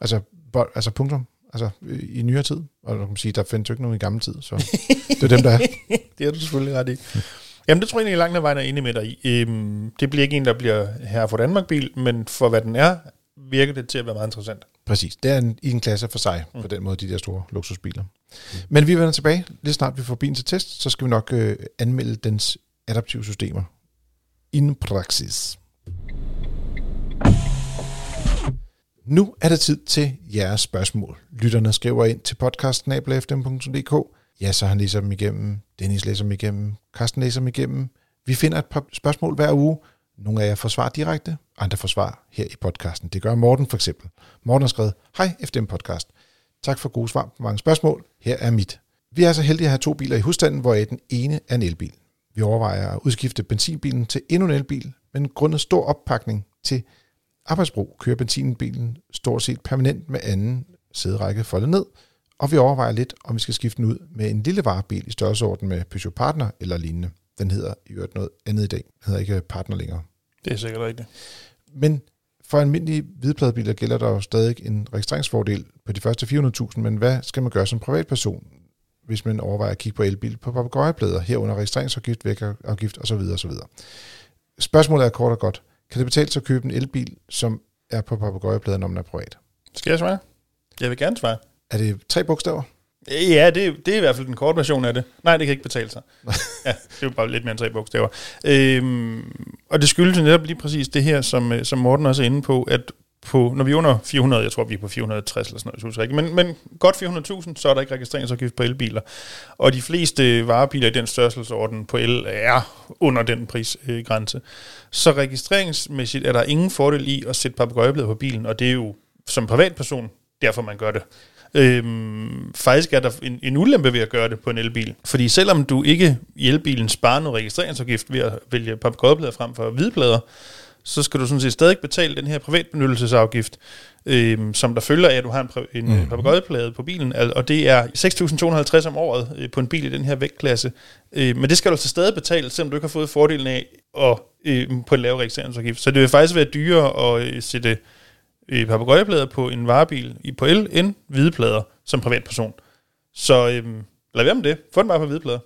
Altså, bo, altså punktum. Altså øh, i nyere tid. Og man kan sige, der findes jo ikke nogen i gamle tid. Så det er dem, der er. Det er du selvfølgelig ret i. Jamen, det tror jeg egentlig langt ad vejen er enig med dig i. Øhm, det bliver ikke en, der bliver her for Danmark-bil, men for hvad den er, virker det til at være meget interessant. Præcis. Det er en, i en klasse for sig, mm. på den måde, de der store luksusbiler. Mm. Men vi vender tilbage. Lige snart vi får bilen til test, så skal vi nok øh, anmelde dens adaptive systemer. In praxis. Nu er det tid til jeres spørgsmål. Lytterne skriver ind til podcastnabla.fm.dk. Ja, så han læser dem igennem. Dennis læser dem igennem. Carsten læser dem igennem. Vi finder et par spørgsmål hver uge. Nogle af jer får svar direkte, andre får svar her i podcasten. Det gør Morten for eksempel. Morten har skrevet, hej FDM Podcast. Tak for gode svar på mange spørgsmål. Her er mit. Vi er så heldige at have to biler i husstanden, hvor den ene er en elbil. Vi overvejer at udskifte benzinbilen til endnu en elbil, men grundet stor oppakning til arbejdsbrug kører benzinbilen stort set permanent med anden sæderække foldet ned, og vi overvejer lidt, om vi skal skifte den ud med en lille varebil i størrelseorden med Peugeot Partner eller lignende. Den hedder i øvrigt noget andet i dag. Den hedder ikke Partner længere. Det er sikkert rigtigt. Men for almindelige hvidpladebiler gælder der jo stadig en registreringsfordel på de første 400.000, men hvad skal man gøre som privatperson, hvis man overvejer at kigge på elbil på papegøjeplader, herunder registreringsafgift, vækafgift osv. osv. Spørgsmålet er kort og godt. Kan det betale sig at købe en elbil, som er på papegøjeplader, når man er privat? Skal jeg svare? Jeg vil gerne svare. Er det tre bogstaver? Ja, det, det er i hvert fald den korte version af det. Nej, det kan ikke betale sig. ja, det er jo bare lidt mere end tre bogstaver. Øhm, og det skyldes netop lige præcis det her, som, øh, som Morten også er inde på, at på, når vi er under 400, jeg tror vi er på 460 eller sådan noget, jeg husker ikke, men, men godt 400.000, så er der ikke registreringsafgift på elbiler. Og de fleste varebiler i den størrelsesorden på el er under den prisgrænse. Så registreringsmæssigt er der ingen fordel i at sætte papegøjeblad på bilen, og det er jo som privatperson derfor man gør det. Øhm, faktisk er der en, en ulempe ved at gøre det på en elbil. Fordi selvom du ikke i elbilen sparer noget registreringsafgift ved at vælge papegøjeplader frem for hvidplader, så skal du sådan set stadig betale den her privatbenyttelsesafgift, øh, som der følger af, at du har en, en mm. papegøjeplade på bilen, og det er 6.250 om året øh, på en bil i den her vægtklasse. Øh, men det skal du altså stadig betale, selvom du ikke har fået fordelen af at, øh, på en lavere registreringsafgift. Så det vil faktisk være dyrere at øh, sætte øh, papegøjeplader på en varebil i på el end hvide plader som privatperson. Så øh, lad være med det. Få den bare på hvide plader.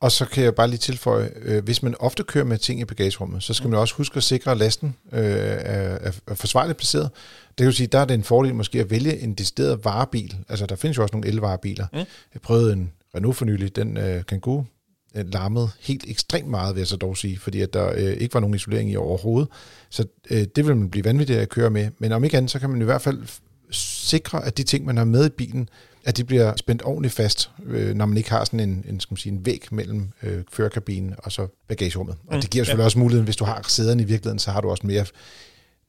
Og så kan jeg bare lige tilføje, øh, hvis man ofte kører med ting i bagagerummet, så skal man også huske at sikre, at lasten øh, er, er forsvarligt placeret. Det kan jo sige, der er det en fordel måske at vælge en decideret varebil. Altså, der findes jo også nogle elvarebiler. Mm. Jeg prøvede en Renault for nylig, den øh, Kangoo, den larmede helt ekstremt meget, vil jeg så dog sige, fordi at der øh, ikke var nogen isolering i overhovedet. Så øh, det vil man blive vanvittigt at køre med. Men om ikke andet, så kan man i hvert fald sikre, at de ting, man har med i bilen, at de bliver spændt ordentligt fast, øh, når man ikke har sådan en, en, skal man sige, en væg mellem øh, førerkabinen og så bagagerummet. Og Mm, det giver selvfølgelig ja. også muligheden, hvis du har sæderne i virkeligheden, så har du også mere...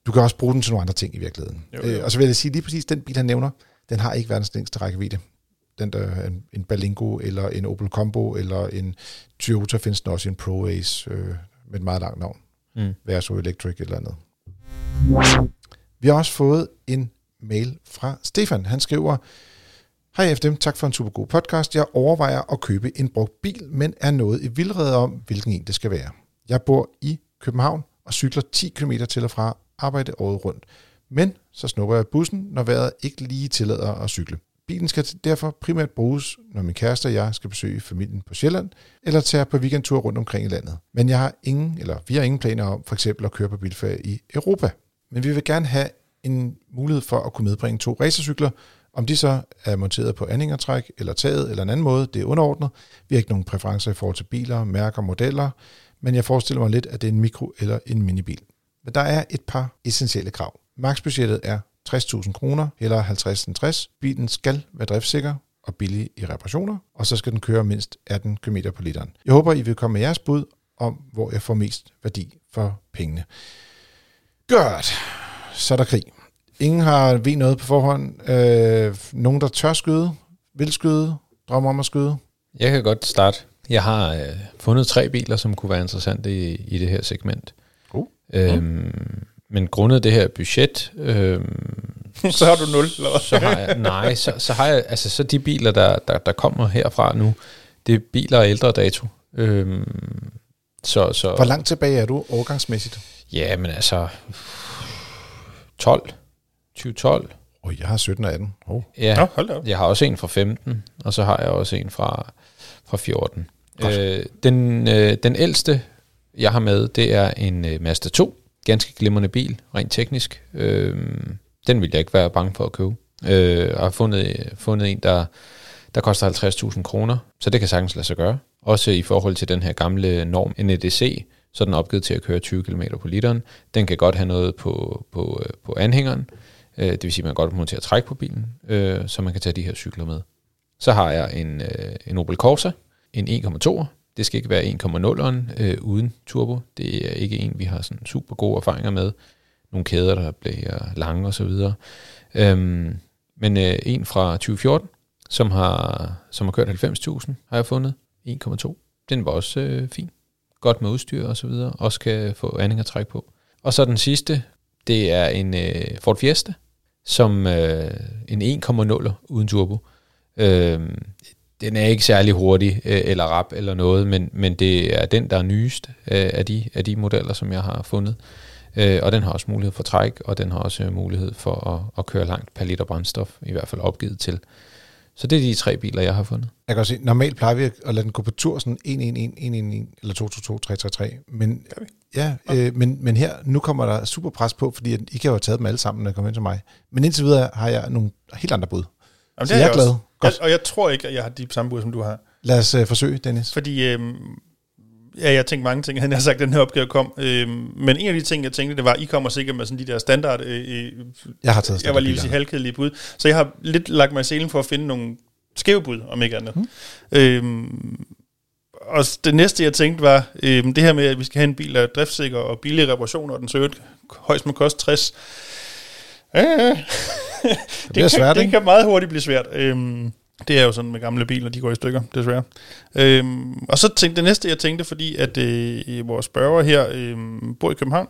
Du kan også bruge den til nogle andre ting i virkeligheden. Jo, jo. Øh, og så vil jeg sige, lige præcis den bil, han nævner, den har ikke verdens længste rækkevidde. Den der, en, en Berlingo, eller en Opel Combo, eller en Toyota findes den også en Pro Ace øh, med et meget langt navn. Mm. Verso Electric eller andet. Vi har også fået en mail fra Stefan. Han skriver, Hej FDM, tak for en super god podcast. Jeg overvejer at købe en brugt bil, men er noget i vildrede om, hvilken en det skal være. Jeg bor i København og cykler 10 km til og fra arbejde året rundt. Men så snupper jeg bussen, når vejret ikke lige tillader at cykle. Bilen skal derfor primært bruges, når min kæreste og jeg skal besøge familien på Sjælland, eller tage på weekendtur rundt omkring i landet. Men jeg har ingen, eller vi har ingen planer om for eksempel at køre på bilferie i Europa. Men vi vil gerne have en mulighed for at kunne medbringe to racercykler, om de så er monteret på anhængertræk eller taget eller en anden måde, det er underordnet. Vi har ikke nogen præferencer i forhold til biler, mærker, modeller, men jeg forestiller mig lidt, at det er en mikro- eller en minibil. Men der er et par essentielle krav. Maksbudgettet er 60.000 kroner, eller 50 60. Bilen skal være driftsikker og billig i reparationer, og så skal den køre mindst 18 km på literen. Jeg håber, I vil komme med jeres bud om, hvor jeg får mest værdi for pengene. Godt. Så er der krig. Ingen har ved noget på forhånd. Øh, nogen, der tør skyde, vil skyde, drømmer om at skyde. Jeg kan godt starte. Jeg har øh, fundet tre biler, som kunne være interessante i, i det her segment. God. Øhm, Men grundet det her budget, øhm, så har du nul, eller hvad? så har jeg, nej, så, så har jeg, altså så de biler, der, der, der kommer herfra nu, det er biler af ældre dato. Øhm, så, så, Hvor langt tilbage er du årgangsmæssigt? Ja, men altså, 12, 2012. Åh, jeg har 17 og 18. Oh. Ja, Nå, hold da op. jeg har også en fra 15, og så har jeg også en fra, fra 14. Godt. Øh, den, øh, den ældste, jeg har med, det er en øh, Mazda 2. Ganske glimrende bil, rent teknisk. Øh, den ville jeg ikke være bange for at købe. Øh, og har fundet, fundet en, der, der koster 50.000 kroner, så det kan sagtens lade sig gøre. Også i forhold til den her gamle norm NEDC, så er den opgivet til at køre 20 km på literen. Den kan godt have noget på, på, øh, på anhængeren, øh, det vil sige, at man kan godt montere træk på bilen, øh, så man kan tage de her cykler med. Så har jeg en, øh, en Opel Corsa, en e 1,2, det skal ikke være 1,0'eren øh, uden turbo. Det er ikke en, vi har sådan super gode erfaringer med. Nogle kæder, der bliver lange og så videre. Øhm, men øh, en fra 2014, som har, som har kørt 90.000, har jeg fundet. 1,2. Den var også øh, fin. Godt med udstyr og så videre. Også kan få anding at trække på. Og så den sidste, det er en øh, Ford Fiesta, som øh, en 1,0 uden turbo. Øh, den er ikke særlig hurtig øh, eller rap eller noget, men, men det er den, der er nyest øh, af, de, af de modeller, som jeg har fundet. Øh, og den har også mulighed for træk, og den har også øh, mulighed for at, at køre langt per liter brændstof, i hvert fald opgivet til. Så det er de tre biler, jeg har fundet. Jeg kan også se, normalt plejer vi at lade den gå på tur sådan 1, 1, 1, 1, 1, 1 eller 2, 2, 2, 3, 3, 3. Men, ja, øh, men, men her, nu kommer der super pres på, fordi at I kan jo have taget dem alle sammen, når I kommer ind til mig. Men indtil videre har jeg nogle helt andre bud. Jamen, Så det jeg er også. glad. Godt. Jeg, og jeg tror ikke, at jeg har de samme bud, som du har. Lad os øh, forsøge, Dennis. Fordi, øhm, ja, jeg tænkte mange ting, han har sagt, at den her opgave kom. Øhm, men en af de ting, jeg tænkte, det var, I kommer sikkert med sådan de der standard... Øh, øh, Jeg har taget jeg var lige sige halvkedelige bud. Så jeg har lidt lagt mig i selen for at finde nogle skæve bud, om ikke andet. Mm. Øhm, og det næste, jeg tænkte, var øhm, det her med, at vi skal have en bil, der er driftssikker og billig reparation, og den så højst må koste 60. Øh, det, kan, svært, det ikke? kan meget hurtigt blive svært. Øhm, det er jo sådan med gamle biler, de går i stykker, desværre. Øhm, og så tænkte det næste, jeg tænkte, fordi at øh, vores spørger her øh, bor i København,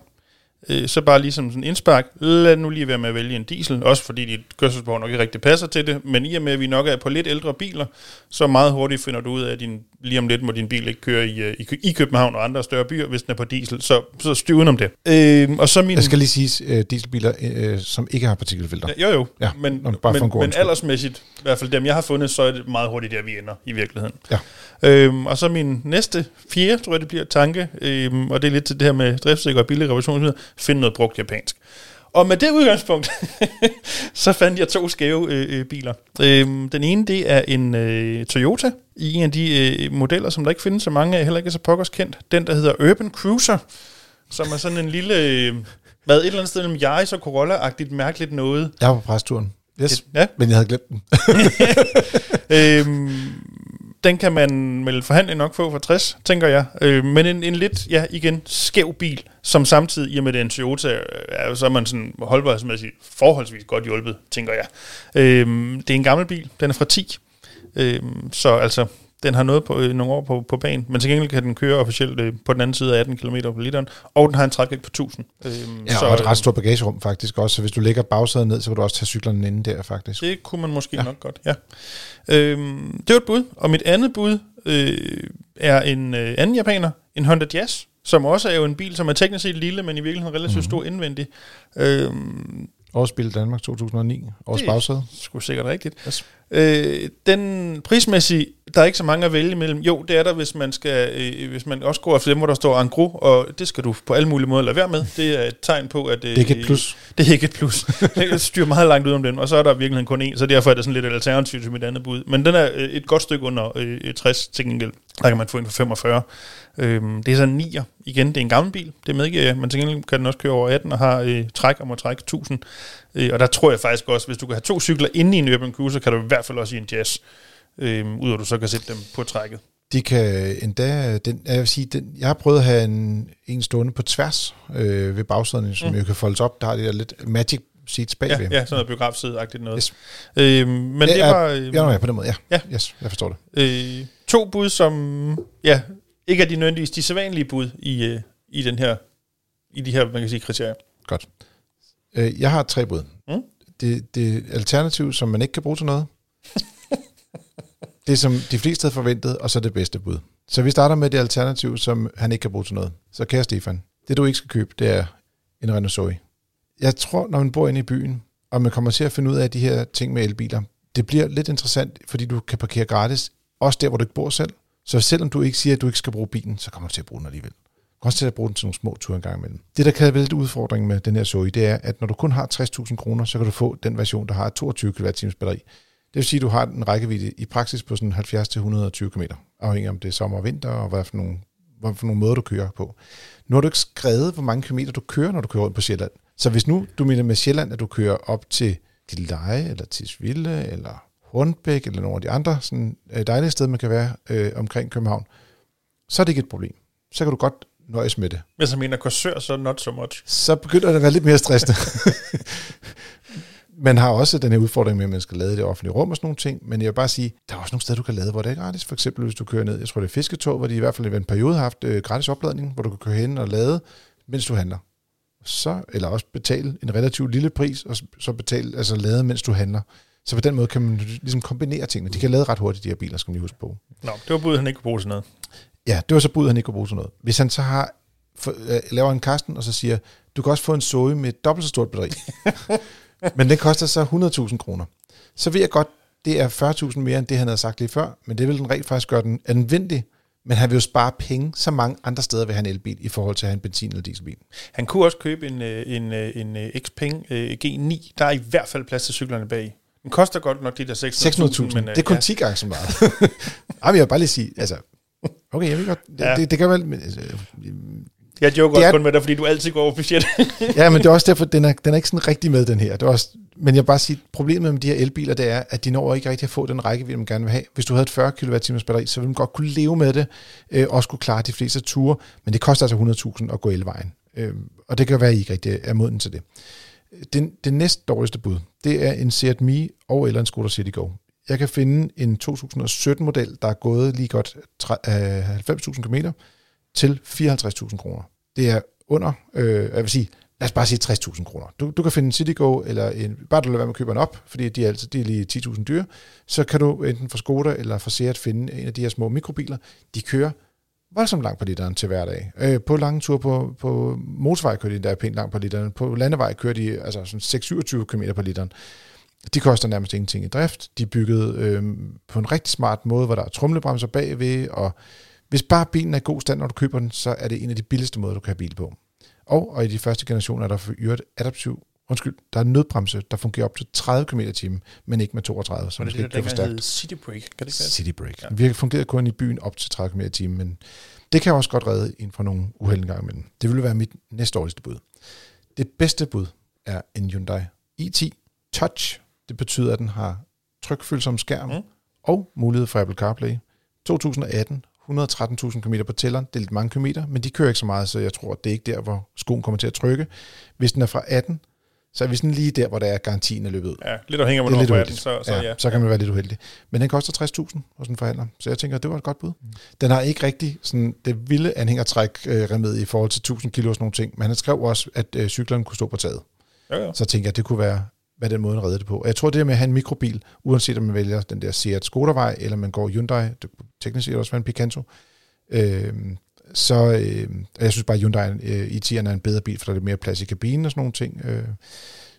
Øh, så bare ligesom sådan en indspark, lad nu lige være med at vælge en diesel, også fordi dit kørselsbehov nok ikke rigtig passer til det, men i og med, at vi nok er på lidt ældre biler, så meget hurtigt finder du ud af, at din, lige om lidt må din bil ikke køre i, øh, i, i København og andre større byer, hvis den er på diesel, så, så styr udenom det. Øh, og så min, Jeg skal lige sige, øh, dieselbiler, øh, som ikke har partikelfilter. Ja, jo jo, Ja, men, nå, bare men, men aldersmæssigt, i hvert fald dem jeg har fundet, så er det meget hurtigt der, vi ender i virkeligheden. Ja. Øhm, og så min næste fjerde, tror jeg det bliver, tanke, øhm, og det er lidt til det her med driftssikker og billig reparation, osv., finde noget brugt japansk. Og med det udgangspunkt, så fandt jeg to skæve øh, øh, biler. Øhm, den ene, det er en øh, Toyota, i en af de øh, modeller, som der ikke findes så mange af, heller ikke er så pokkers kendt. Den, der hedder Urban Cruiser, som er sådan en lille, øh, hvad, et eller andet sted mellem Yaris og Corolla-agtigt mærkeligt noget. Jeg var på presturen. Yes, Ja, men jeg havde glemt den. øhm, den kan man med forhandling nok få for 60, tænker jeg. Øh, men en, en lidt, ja, igen, skæv bil, som samtidig, i og med det er en Toyota, øh, er, så er man sådan holdbarhedsmæssigt forholdsvis godt hjulpet, tænker jeg. Øh, det er en gammel bil, den er fra 10, øh, så altså, den har noget på, øh, nogle år på, på banen, men til gengæld kan den køre officielt øh, på den anden side af 18 km på literen, og den har en trækvægt på 1000. Øhm, Ja, og et ret stort bagagerum faktisk også, så hvis du lægger bagsædet ned, så kan du også tage cyklerne inde der faktisk. Det kunne man måske ja. nok godt, ja. Øhm, det var et bud, og mit andet bud øh, er en øh, anden japaner, en Honda Jazz, som også er jo en bil, som er teknisk set lille, men i virkeligheden relativt mm-hmm. stor indvendig. Øhm, Årsbil Danmark 2009, års Det- bagsæde. sgu sikkert rigtigt. Yes. Øh, den prismæssigt, der er ikke så mange at vælge imellem. Jo, det er der, hvis man skal, øh, hvis man også går efter dem, hvor der står Angro, og det skal du på alle mulige måder lade være med. Det er et tegn på, at... Øh, Det er ikke et plus. Det er ikke et plus. Jeg styrer meget langt ud om den, og så er der virkelig kun en, så derfor er det sådan lidt et alternativ til mit andet bud. Men den er øh, et godt stykke under øh, 60 til gengæld. Der kan man få en for 45. Øhm, det er så en 9'er. Igen, det er en gammel bil, det medgiver jeg, men til gengæld kan den også køre over 18 og har øh, træk om at trække 1000. Øh, og der tror jeg faktisk også, hvis du kan have to cykler inde i en Urban Cruiser, kan du i hvert fald også i en Jazz, øh, ud af du så kan sætte dem på trækket. De kan endda, den, jeg vil sige, den, jeg har prøvet at have en, en stående på tværs øh, ved bagsæden, som Mm. jo kan foldes op. Der har de der lidt magic seats Ja, bagved. ja sådan noget biografside-agtigt noget. Yes. Øh, men det er- var... Øh, Jeg er med på den måde, ja. Ja. Yes, jeg forstår det. Øh, to bud, som ja, ikke er de nødvendigvis de sædvanlige bud i, øh, i den her i de her, man kan sige, kriterier. Godt. Øh, jeg har tre bud. Mm. Det, det alternativ, som man ikke kan bruge til noget. det, som de fleste havde forventet, og så det bedste bud. Så vi starter med det alternativ, som han ikke kan bruge til noget. Så kære Stefan, det du ikke skal købe, det er en Renault Zoe. Jeg tror, når man bor inde i byen, og man kommer til at finde ud af de her ting med elbiler, det bliver lidt interessant, fordi du kan parkere gratis, også der, hvor du ikke bor selv. Så selvom du ikke siger, at du ikke skal bruge bilen, så kommer du til at bruge den alligevel. Du kan også til at bruge den til nogle små ture en gang imellem. Det, der kan være lidt udfordring med den her Zoe, det er, at når du kun har 60.000 kroner, så kan du få den version, der har 22 kWh batteri. Det vil sige, at du har en rækkevidde i praksis på sådan 70-120 km, afhængig om det er sommer og vinter, og hvad for nogle, hvad for nogle måder, du kører på. Nu har du ikke skrevet, hvor mange kilometer du kører, når du kører rundt på Sjælland. Så hvis nu du mener med Sjælland, at du kører op til Gilleleje, eller Tisvilde, eller Hornbæk, eller nogle af de andre sådan, øh, dejlige steder, man kan være øh, omkring København, så er det ikke et problem. Så kan du godt nøjes med det. Hvis jeg mener kursør, så not so much. Så begynder det at være lidt mere stressende. man har også den her udfordring med, at man skal lade det offentlige rum og sådan nogle ting, men jeg vil bare sige, der er også nogle steder, du kan lade, hvor det er gratis. For eksempel, hvis du kører ned, jeg tror det er Fisketog, hvor de i hvert fald i en periode har haft øh, gratis opladning, hvor du kan køre hen og lade, mens du handler. Så, eller også betale en relativt lille pris, og så betale, altså lade, mens du handler. Så på den måde kan man ligesom kombinere tingene. De kan lade ret hurtigt, de her biler, skal man lige huske på. Nå, det var budet, han ikke kunne bruge til noget. Ja, det var så bud, han ikke kunne bruge til noget. Hvis han så har, for, øh, laver en kasten, og så siger, du kan også få en Zoe med et dobbelt så stort batteri. men den koster så 100.000 kroner. Så ved jeg godt, det er 40.000 mere end det, han havde sagt lige før, men det vil den rent faktisk gøre den anvendelig. Men han vil jo spare penge så mange andre steder ved en elbil, i forhold til at have en benzin- eller dieselbil. Han kunne også købe en, øh, en, øh, en, en Xpeng øh, G9. Der er i hvert fald plads til cyklerne bag. Den koster godt nok de der 600.000. 600.000, men, øh, det er kun ja. 10 gange så meget. Ej, men jeg vil bare lige sige, altså, okay, jeg ved godt, det, Ja. det, det kan vel, men, altså, Jeg joker også er- kun med dig, fordi du altid går over budget. Ja, men det er også derfor, den er, den er ikke sådan rigtig med, den her. Det er også, men jeg vil bare sige, problemet med de her elbiler, det er, at de når ikke rigtig at få den rækkevidde, man gerne vil have. Hvis du havde et 40 kWh batteri, så ville man godt kunne leve med det, øh, og skulle klare de fleste ture, men det koster altså 100.000 at gå elvejen. Øh, og det kan være, at I ikke rigtig er moden til det. Den, det næst dårligste bud, det er en Seat Mii og eller en Skoda Citigo. Jeg kan finde en 2017-model, der er gået lige godt 90.000 øh, km til 54.000 kroner. Det er under, øh, jeg vil sige, lad os bare sige 60.000 kroner. Du, du kan finde en Citigo, eller en, bare du lader være med at købe en op, fordi de er, altid, de er lige 10.000 dyre, så kan du enten fra Skoda eller fra Seat finde en af de her små mikrobiler. De kører voldsomt langt på literen til hverdag. Øh, på lange ture på, på motorvej kører de der pænt langt på literen. På landevej kører de altså sådan 6-27 km på literen. De koster nærmest ingenting i drift. De er bygget øh, på en rigtig smart måde, hvor der er trumlebremser bagved, og hvis bare bilen er i god stand, når du køber den, så er det en af de billigste måder, du kan have bil på. Og, og i de første generationer er der for øvrigt adaptiv Undskyld, der er en nødbremse, der fungerer op til 30 km i timen, men ikke med 32, så det det er ikke der gå for stærkt. City Break. Kan det ikke? City Break. Ja. Vi har fungeret kun i byen op til 30 km i timen, men det kan også godt redde en fra nogle uheld en gang imellem. Det ville være mit næste årligste bud. Det bedste bud er en Hyundai i10 Touch. Det betyder, at den har trykfølsom skærm mm. og mulighed for Apple CarPlay. 2018, 113.000 km på tælleren. Det er lidt mange kilometer, men de kører ikke så meget, så jeg tror, at det er ikke der, hvor skoen kommer til at trykke. Hvis den er fra 18, så er vi sådan lige der, hvor der er garantien er løbet ud. Ja, lidt afhængig af, Det er hvornår lidt du er den, så, så ja. så kan man være lidt uheldig. Men den koster 60.000 hos en forhandler, så jeg tænker, at det var et godt bud. Den har ikke rigtig sådan, det vilde anhængertræk øh, remedie i forhold til 1000 kilo og sådan nogle ting, men han skrev også, at øh, cyklerne kunne stå på taget. Ja, ja. Så tænker jeg, at det kunne være, hvad den måde at redde det på. Og jeg tror, det her med at have en mikrobil, uanset om man vælger den der Seat Skoda-vej, eller man går Hyundai, det kunne teknisk set også være en Picanto, øh, så øh, jeg synes bare, at Hyundai øh, i10'erne er en bedre bil, for der er lidt mere plads i kabinen og sådan nogle ting. Øh,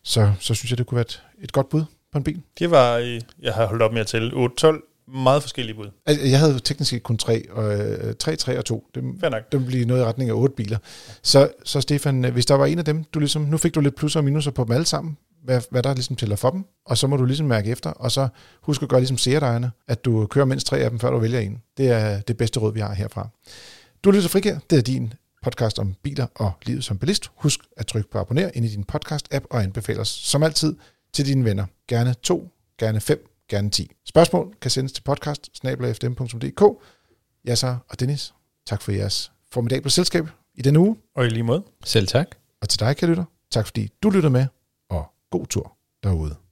så, så synes jeg, det kunne være et, et godt bud på en bil. Det var, øh, jeg har holdt op med at tælle 8-12 meget forskellige bud. Altså, jeg havde teknisk set kun tre, og, øh, tre, tre og to. Det, Fair nok. det bliver noget i retning af otte biler. Så, så Stefan, øh, hvis der var en af dem, du ligesom, nu fik du lidt plusser og minuser på dem alle sammen, hvad, hvad der ligesom tæller for dem, og så må du ligesom mærke efter, og så husk at gøre ligesom seerdejerne, at du kører mindst tre af dem, før du vælger en. Det er det bedste råd, vi har herfra. Du lytter til Frikær, det er din podcast om biler og livet som bilist. Husk at trykke på abonner ind i din podcast-app og anbefale os som altid til dine venner. Gerne to, gerne fem, gerne 10. Spørgsmål kan sendes til podcast Jeg så og Dennis, tak for jeres formidable selskab i denne uge. Og i lige måde. Selv tak. Og til dig, kære lytter, tak fordi du lytter med, og god tur derude.